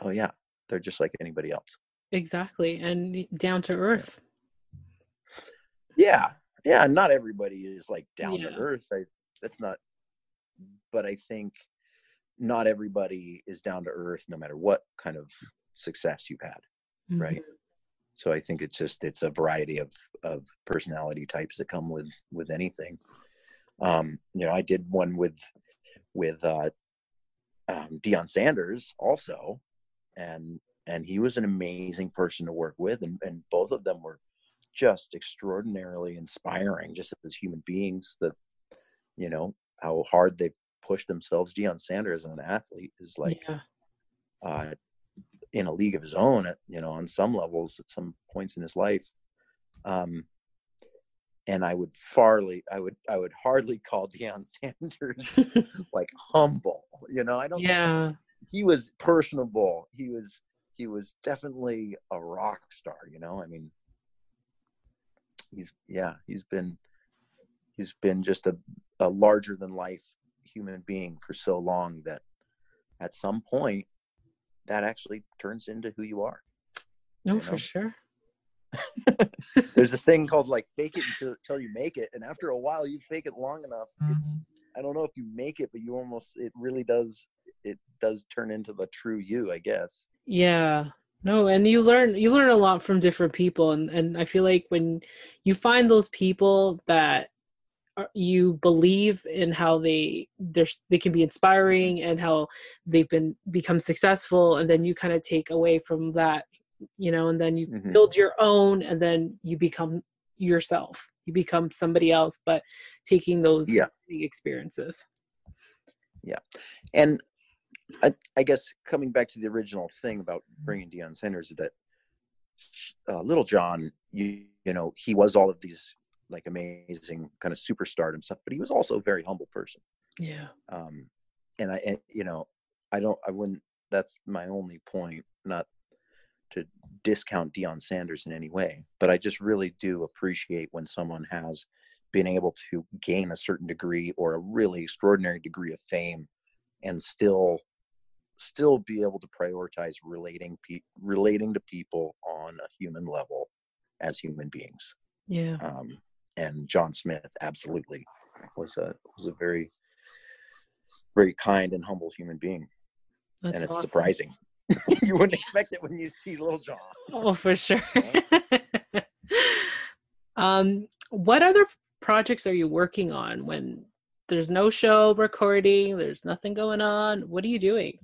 oh yeah they're just like anybody else. Exactly and down to earth. Yeah yeah not everybody is like down Yeah. to earth I, that's not but i think not everybody is down to earth no matter what kind of success you've had Right. Mhm. so i think it's just it's a variety of of personality types that come with with anything um you know i did one with with uh um Deion sanders also and and he was an amazing person to work with and and both of them were just extraordinarily inspiring just as human beings that you know how hard they pushed themselves. Deion sanders as an athlete is like yeah. uh, in a league of his own at you know on some levels at some points in his life. Um and i would farly i would i would hardly call *laughs* Deion sanders *laughs* like humble. You know i don't yeah. he was personable. He was he was definitely a rock star you know? I mean he's yeah he's been he's been just a, a larger than life human being for so long that at some point that actually turns into who you are no you for sure. *laughs* There's this thing called like fake it until, until you make it and after a while you fake it long enough it's mm-hmm. i don't know if you make it but you almost it really does it does turn into the true you i guess. Yeah. No, and you learn you learn a lot from different people and and I feel like when you find those people that you believe in how they they're they can be inspiring and how they've been become successful and then you kind of take away from that you know and then you Mhm. build your own and then you become yourself you become somebody else but taking those Yeah. experiences yeah and I, I guess coming back to the original thing about bringing Deion Sanders that uh, Lil Jon, you you know, he was all of these like amazing kind of superstardom stuff, but he was also a very humble person. yeah Um, and I, and, you know, I don't, I wouldn't. That's my only point, not to discount Deion Sanders in any way, but I just really do appreciate when someone has been able to gain a certain degree or a really extraordinary degree of fame and still still be able to prioritize relating pe- relating to people on a human level as human beings yeah um, and John Smith absolutely was a was a very very kind and humble human being that's and it's awesome. surprising *laughs* you wouldn't expect it when you see Lil Jon Oh, for sure. *laughs* *laughs* um, what other projects are you working on when there's no show recording, there's nothing going on? What are you doing?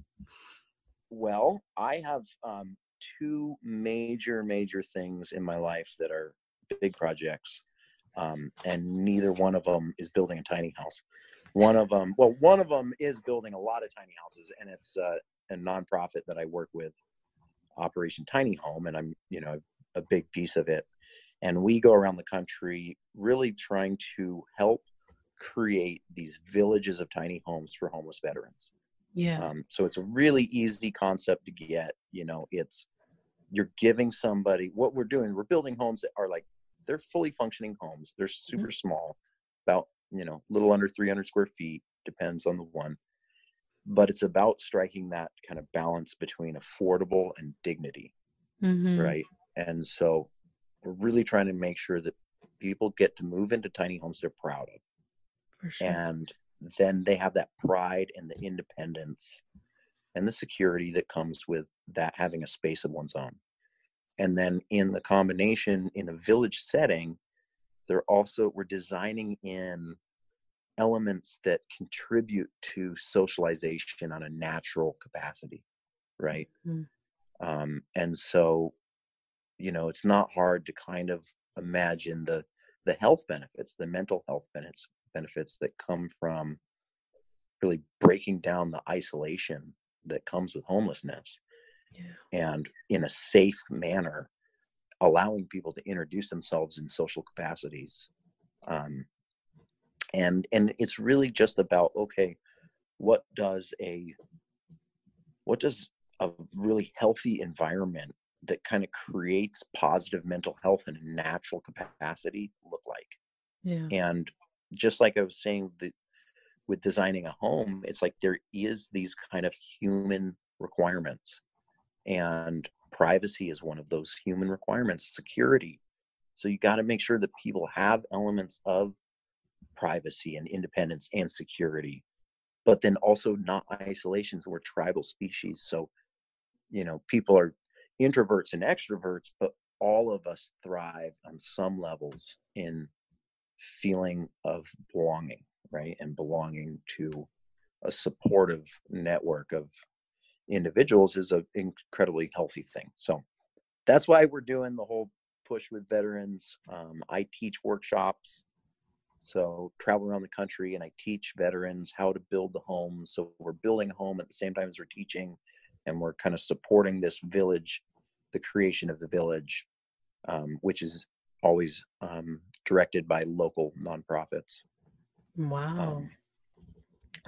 Well, I have um, two major, major things in my life that are big projects, um, and neither one of them is building a tiny house. One of them, well, one of them is building a lot of tiny houses, and it's uh, a nonprofit that I work with, Operation Tiny Home, and I'm, you know, a big piece of it. And we go around the country really trying to help create these villages of tiny homes for homeless veterans. Yeah. Um, so it's a really easy concept to get. You know, it's you're giving somebody what we're doing. We're building homes that are like they're fully functioning homes. They're super small, about you know, little under 300 square feet, depends on the one. But it's about striking that kind of balance between affordable and dignity, Mhm. right? And so we're really trying to make sure that people get to move into tiny homes they're proud of For sure. and then they have that pride and the independence and the security that comes with that having a space of one's own and then in the combination in a village setting they're also we're designing in elements that contribute to socialization on a natural capacity right mm. um, and so you know it's not hard to kind of imagine the the health benefits the mental health benefits benefits that come from really breaking down the isolation that comes with homelessness yeah. and in a safe manner allowing people to introduce themselves in social capacities um, and and it's really just about okay what does a what does a really healthy environment that kind of creates positive mental health in a natural capacity look like yeah and just like i was saying the, with designing a home it's like there is these kind of human requirements and privacy is one of those human requirements security. So you got to make sure that people have elements of privacy and independence and security but then also not isolations we're tribal species. So you know people are introverts and extroverts but all of us thrive on some levels in feeling of belonging right? And belonging to a supportive network of individuals is an incredibly healthy thing so that's why we're doing the whole push with veterans um, i teach workshops so travel around the country and I teach veterans how to build the home. So we're building a home at the same time as we're teaching and we're kind of supporting this village, the creation of the village, um, which is always um, directed by local nonprofits. Wow. Um,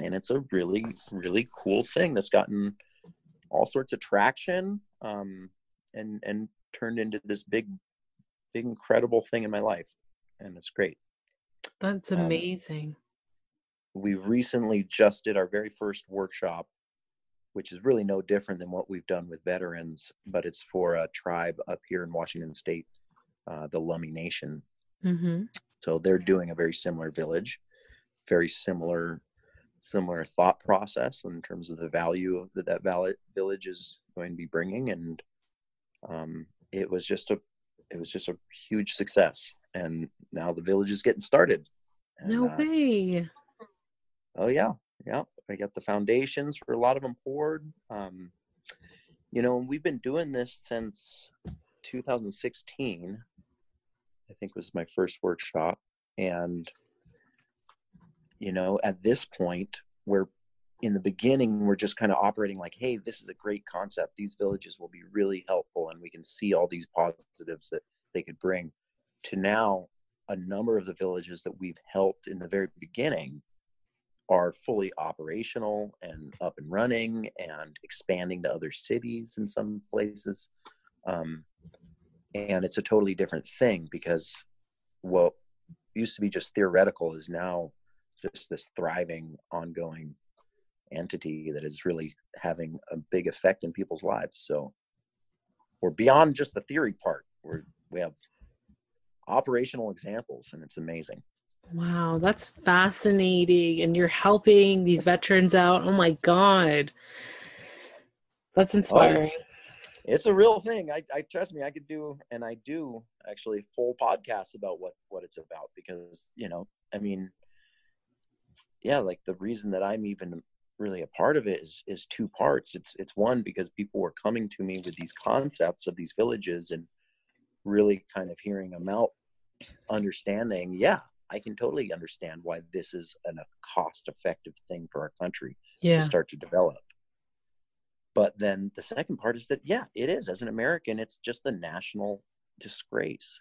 and it's a really, really cool thing that's gotten all sorts of traction um, and, and turned into this big, big, incredible thing in my life. And it's great. That's um, amazing. Um, we recently just did our very first workshop, which is really no different than what we've done with veterans, but it's for a tribe up here in Washington State, uh, the Lummi Nation. Mm-hmm. So they're doing a very similar village, very similar similar thought process in terms of the value that that village is going to be bringing and um, it was just a it was just a huge success and now the village is getting started. And, no uh, way. oh yeah, yeah. I got the foundations for a lot of them poured. Um, you know, we've been doing this since 2016. I think was my first workshop, and you know, at this point, we're in the beginning we're just kind of operating like hey this is a great concept these villages will be really helpful and we can see all these positives that they could bring to now a number of the villages that we've helped in the very beginning are fully operational and up and running and expanding to other cities in some places. Um, and it's a totally different thing because what used to be just theoretical is now just this thriving, ongoing entity that is really having a big effect in people's lives. So we're beyond just the theory part. We're we have operational examples and it's amazing. Wow that's fascinating and you're helping these veterans out. Oh my god. That's inspiring oh, it's, it's, a real thing. I, I trust me i could do and i do actually full podcasts about what what it's about because you know i mean yeah like the reason that i'm even really a part of it is is two parts it's it's one because people were coming to me with these concepts of these villages and really kind of hearing them out understanding, yeah, I can totally understand why this is an, a cost effective thing for our country yeah. to start to develop. But then the second part is that, yeah, it is. As an American, it's just a national disgrace.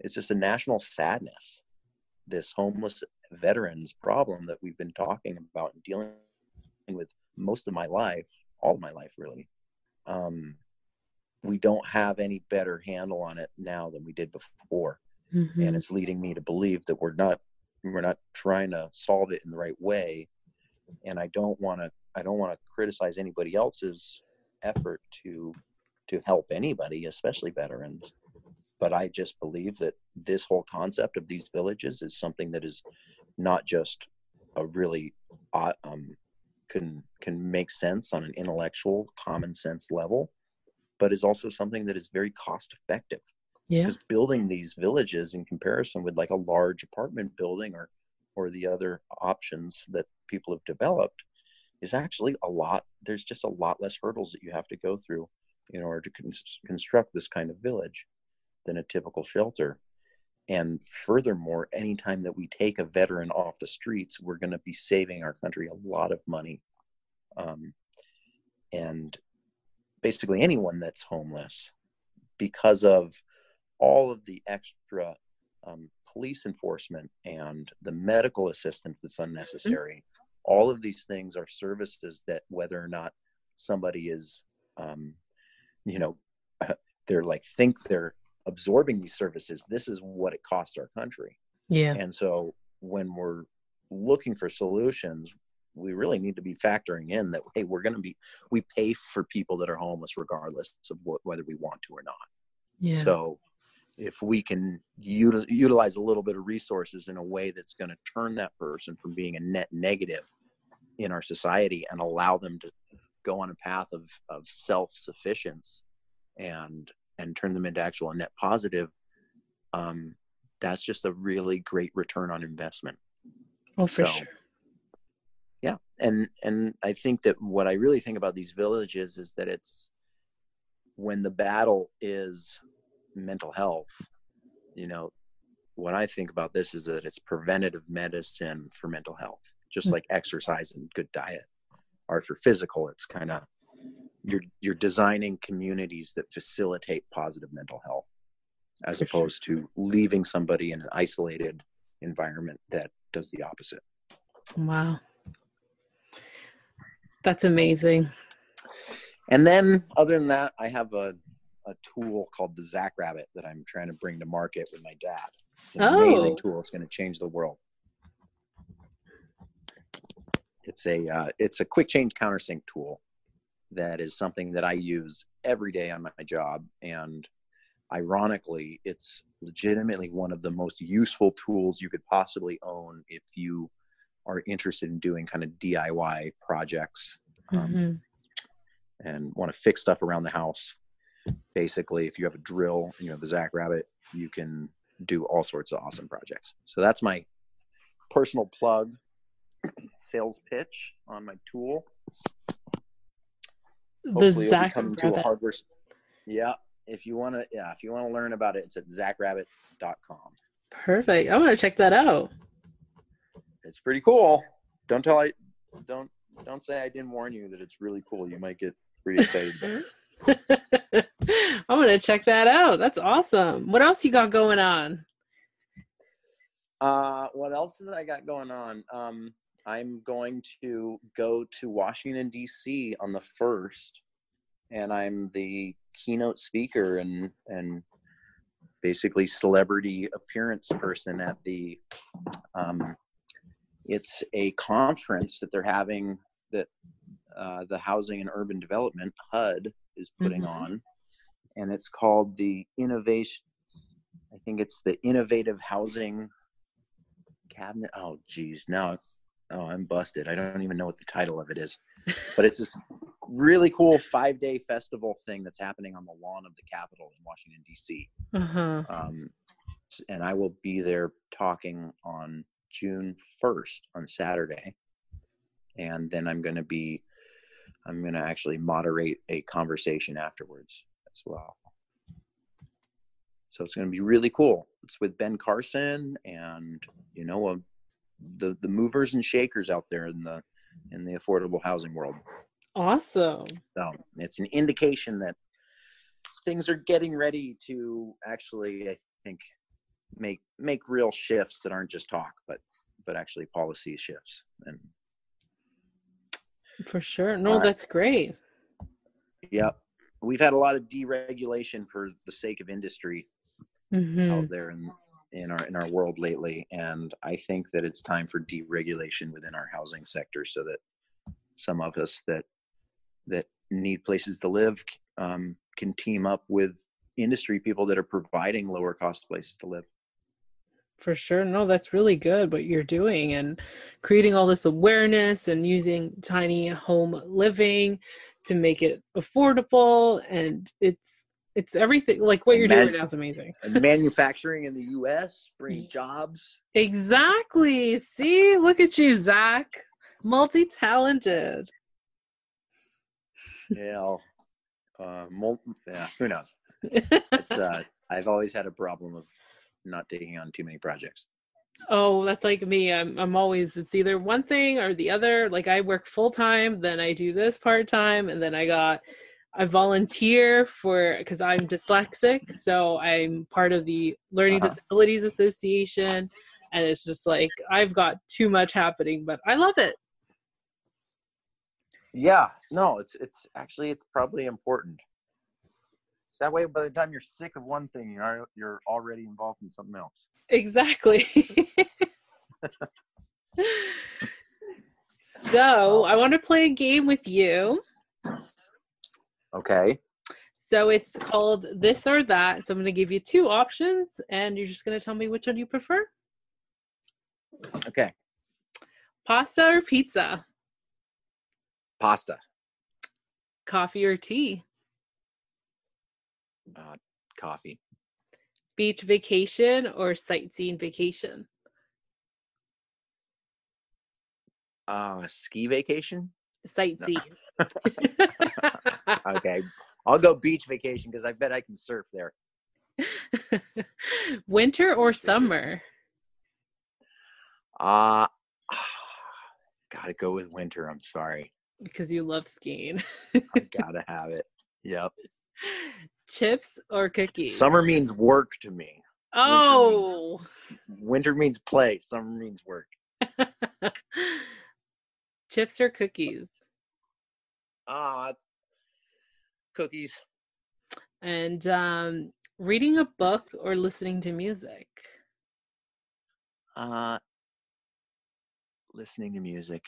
It's just a national sadness. This homeless veterans problem that we've been talking about and dealing with most of my life, all of my life, really. Um, we don't have any better handle on it now than we did before mm-hmm. and it's leading me to believe that we're not we're not trying to solve it in the right way and i don't want to i don't want to criticize anybody else's effort to to help anybody especially veterans but i just believe that this whole concept of these villages is something that is not just a really uh, um, can can make sense on an intellectual common sense level but is also something that is very cost effective Yeah. Because building these villages in comparison with like a large apartment building or or the other options that people have developed is actually a lot there's just a lot less hurdles that you have to go through in order to con- construct this kind of village than a typical shelter and furthermore anytime that we take a veteran off the streets we're going to be saving our country a lot of money um, and basically anyone that's homeless because of all of the extra um, police enforcement and the medical assistance that's unnecessary. Mm-hmm. All of these things are services that, whether or not somebody is, um, you know, *laughs* they're like think they're absorbing these services. This is what it costs our country. Yeah. And so when we're looking for solutions, we really need to be factoring in that hey, we're going to be we pay for people that are homeless regardless of what, whether we want to or not. Yeah. So if we can util- utilize a little bit of resources in a way that's going to turn that person from being a net negative in our society and allow them to go on a path of, of self-sufficiency and and turn them into actual net positive um, that's just a really great return on investment oh for so, sure yeah and and i think that what i really think about these villages is that it's when the battle is mental health, you know, what I think about this is that it's preventative medicine for mental health, just mm-hmm. like exercise and good diet. Or for physical, it's kind of you're you're designing communities that facilitate positive mental health, as opposed to leaving somebody in an isolated environment that does the opposite. Wow, that's amazing. And then, other than that, I have a a tool called the Zack Rabbit that I'm trying to bring to market with my dad. It's an oh. amazing tool. It's going to change the world. It's a uh, it's a quick change countersink tool that is something that I use every day on my job, and ironically, it's legitimately one of the most useful tools you could possibly own if you are interested in doing kind of DIY projects um, mm-hmm. and want to fix stuff around the house. Basically if you have a drill and you have the Zack Rabbit you can do all sorts of awesome projects. So that's my personal plug *clears throat* sales pitch on my tool the Zack Rabbit. hardware yeah if you want to yeah if you want to learn about it it's at zackrabbit.com perfect i want to check that out it's pretty cool don't tell i don't don't say i didn't warn you that it's really cool you might get pretty excited *laughs* *laughs* I'm gonna check that out. That's awesome. What else you got going on? Uh, what else did I got going on? Um, I'm going to go to Washington D.C. on the first, and I'm the keynote speaker and and basically celebrity appearance person at the. Um, it's a conference that they're having that uh, the Housing and Urban Development HUD is putting mm-hmm. on, and it's called the Innovation. I think it's the Innovative Housing Cabinet. Oh, geez, now, oh, I'm busted. I don't even know what the title of it is, but it's this really cool five day festival thing that's happening on the lawn of the Capitol in Washington D.C. Uh-huh. Um, and I will be there talking on June 1st on Saturday. And then I'm going to be I'm going to actually moderate a conversation afterwards as well. So it's going to be really cool. It's with Ben Carson and you know uh, the the movers and shakers out there in the in the affordable housing world. Awesome. So it's an indication that things are getting ready to actually, I think, make make real shifts that aren't just talk, but but actually policy shifts and for sure. No, uh, that's great. Yep. We've had a lot of deregulation for the sake of industry mm-hmm. out there in, in our in our world lately. And I think that it's time for deregulation within our housing sector so that some of us that that need places to live um, can team up with industry people that are providing lower cost places to live for sure no that's really good what you're doing and creating all this awareness and using tiny home living to make it affordable and it's It's everything like what you're man- doing now is amazing. *laughs* Manufacturing in the U.S. bringing jobs. Exactly. See, look at you, Zack. Multi-talented. *laughs* Know, uh, mul- yeah, who knows? *laughs* It's uh, I've always had a problem of not taking on too many projects. oh, that's like me. I'm I'm always it's either one thing or the other. Like I work full time, then I do this part time, and then I got I volunteer for because I'm dyslexic, so I'm part of the Learning Uh-huh. Disabilities Association, and it's just like I've got too much happening, but I love it. Yeah, no, it's it's actually it's probably important. It's that way. By the time you're sick of one thing, you're you're already involved in something else. Exactly. *laughs* so I want to play a game with you. Okay. So it's called this or that. So I'm going to give you two options, and you're just going to tell me which one you prefer Okay. pasta or pizza, Pasta. coffee or tea, Uh, coffee. beach vacation or sightseeing vacation. Uh, ski vacation. Sightseeing. *laughs* Okay. I'll go beach vacation because I bet I can surf there. *laughs* Winter or summer? Uh *sighs* gotta go with winter. I'm sorry. Because you love skiing. I *laughs* gotta have it. Yep. Chips or cookies? Summer means work to me. Oh. Winter means play. Summer means work. Chips or cookies? Ah, cookies. And um, reading a book or listening to music? Uh, listening to music.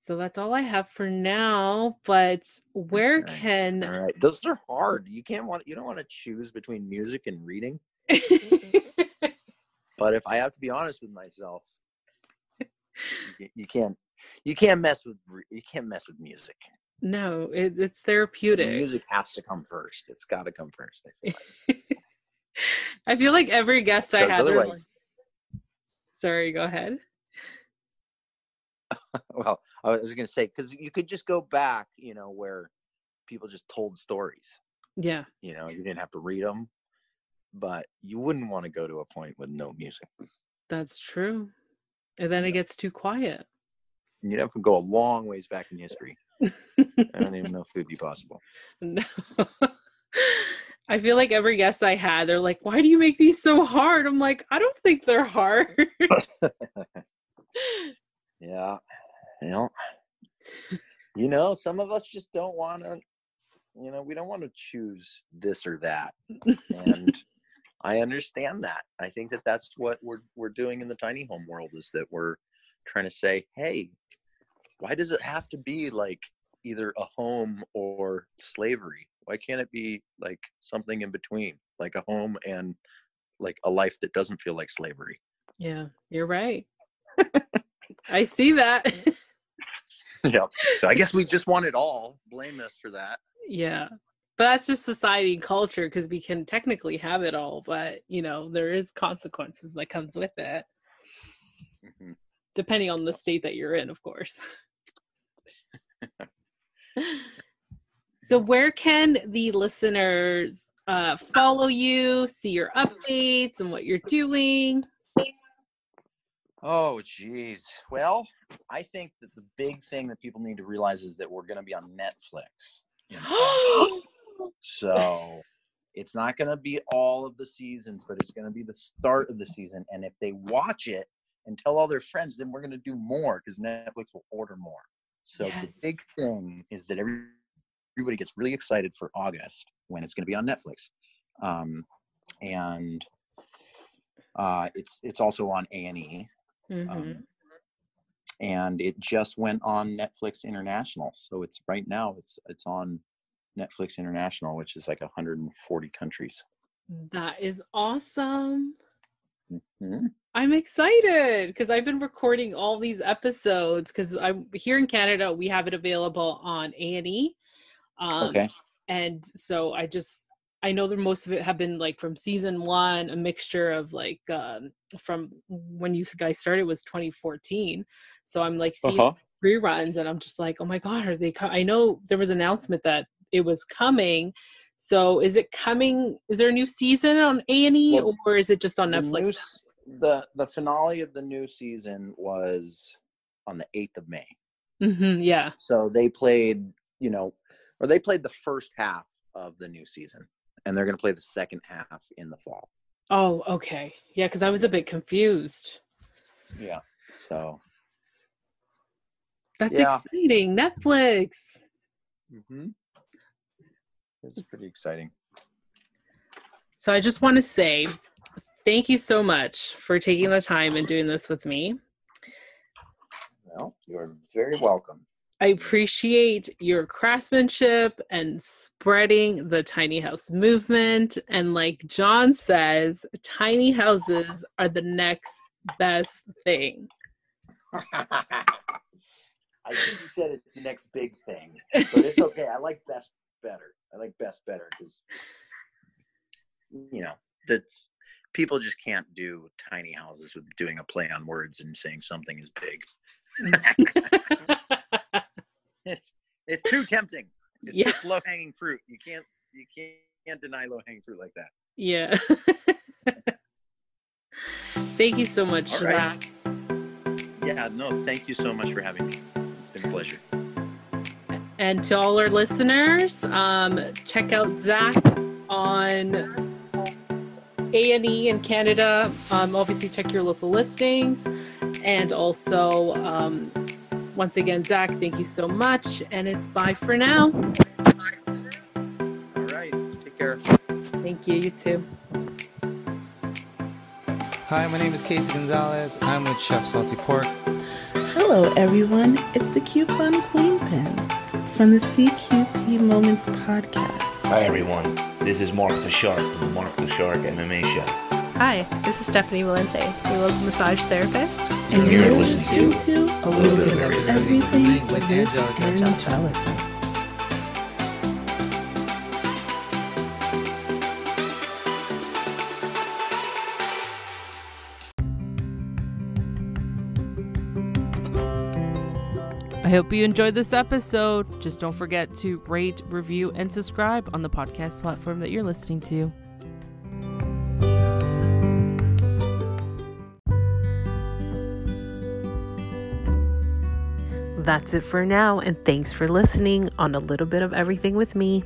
So that's all I have for now. But where can All right, those are hard. You can't want. You don't want to choose between music and reading. *laughs* But if I have to be honest with myself, you, can't. You can't mess with. You can't mess with music. no, it, it's The therapeutic. Music has to come first. It's got to come first. I feel like. *laughs* I feel like every guest I had. like- Sorry, go ahead. *laughs* well, I was going to say because you could just go back, you know, where people just told stories. Yeah, You know, you didn't have to read them, but you wouldn't want to go to a point with no music. that's true. And then it gets too quiet. You'd have to go a long ways back in history. I don't even know if it would be possible. *laughs* No. *laughs* I feel like every guest I had, they're like, why do you make these so hard? I'm like, I don't think they're hard. *laughs* Yeah. You know, you know, some of us just don't want to, you know, we don't want to choose this or that. And I understand that. I think that that's what we're we're doing in the tiny home world is that we're trying to say, "Hey, why does it have to be like either a home or slavery? Why can't it be like something in between, like a home and like a life that doesn't feel like slavery?" yeah, you're right. I see that. *laughs* *laughs* yeah. So I guess we just want it all. Blame us for that. yeah. But that's just society and culture because we can technically have it all, but you know, there is consequences that comes with it, Mhm. depending on the state that you're in, of course. *laughs* so where can the listeners uh, follow you, see your updates and what you're doing? Oh, geez. Well, I think that the big thing that people need to realize is that we're going to be on Netflix. in *gasps* fall. So it's not going to be all of the seasons, but it's going to be the start of the season. And if they watch it and tell all their friends, then we're going to do more because Netflix will order more. So Yes. the big thing is that every, everybody gets really excited for August when it's going to be on Netflix. Um, and uh, it's it's also on A and E, Mhm. um, and it just went on Netflix International. So it's right now it's it's on Netflix International, which is like 140 countries. that is awesome. Mhm. I'm excited because I've been recording all these episodes because I'm here in Canada. We have it available on A and E, um, okay. and so I just I know that most of it have been like from season one, a mixture of like um, from when you guys started was 2014. So I'm like seeing uh-huh. reruns, and I'm just like, oh my god, are they? Co-? I know there was an announcement that it was coming. So is it coming? Is there a new season on A and E, or is it just on Netflix? New, the the finale of the new season was on the 8th of May. Mm-hmm, yeah. So they played, you know, or they played the first half of the new season and they're going to play the second half in the fall. Oh, okay. Yeah, because I was a bit confused. Yeah. So that's yeah. exciting. Netflix. Mm-hmm. It's pretty exciting. So I just want to say thank you so much for taking the time and doing this with me. Well, you're very welcome. I appreciate your craftsmanship and spreading the tiny house movement. And like John says, tiny houses are the next best thing. *laughs* I think you said it's the next big thing, but it's okay. I like best better. I like best better because you know that's people just can't do tiny houses with doing a play on words and saying something is big. *laughs* it's it's too tempting. It's yeah. just low hanging fruit. You can't you can't, can't deny low hanging fruit like that. Yeah. *laughs* thank you so much, right. Zack. Yeah, no, thank you so much for having me. It's been a pleasure. And to all our listeners, um, check out Zack on A&E in Canada. Um, obviously, check your local listings. And also, um, once again, Zack, thank you so much. And it's bye for now. All right. Take care. Thank you. You too. Hi, my name is Casey Gonzalez. I'm with Chef Salty Pork. Hello, everyone. It's the Coupon Queen Pen from the CQP Moments podcast. Hi, everyone. This is Mark the Shark from the Mark the Shark MMA Show. Hi, this is Stephanie Valente, a local massage therapist. And, and you're, you're listening, listening to, to, a little bit of everything, everything with Angelica. Angelica. Hope you enjoyed this episode. Just don't forget to rate, review, and subscribe on the podcast platform that you're listening to. That's it for now, and thanks for listening on a little bit of everything with me.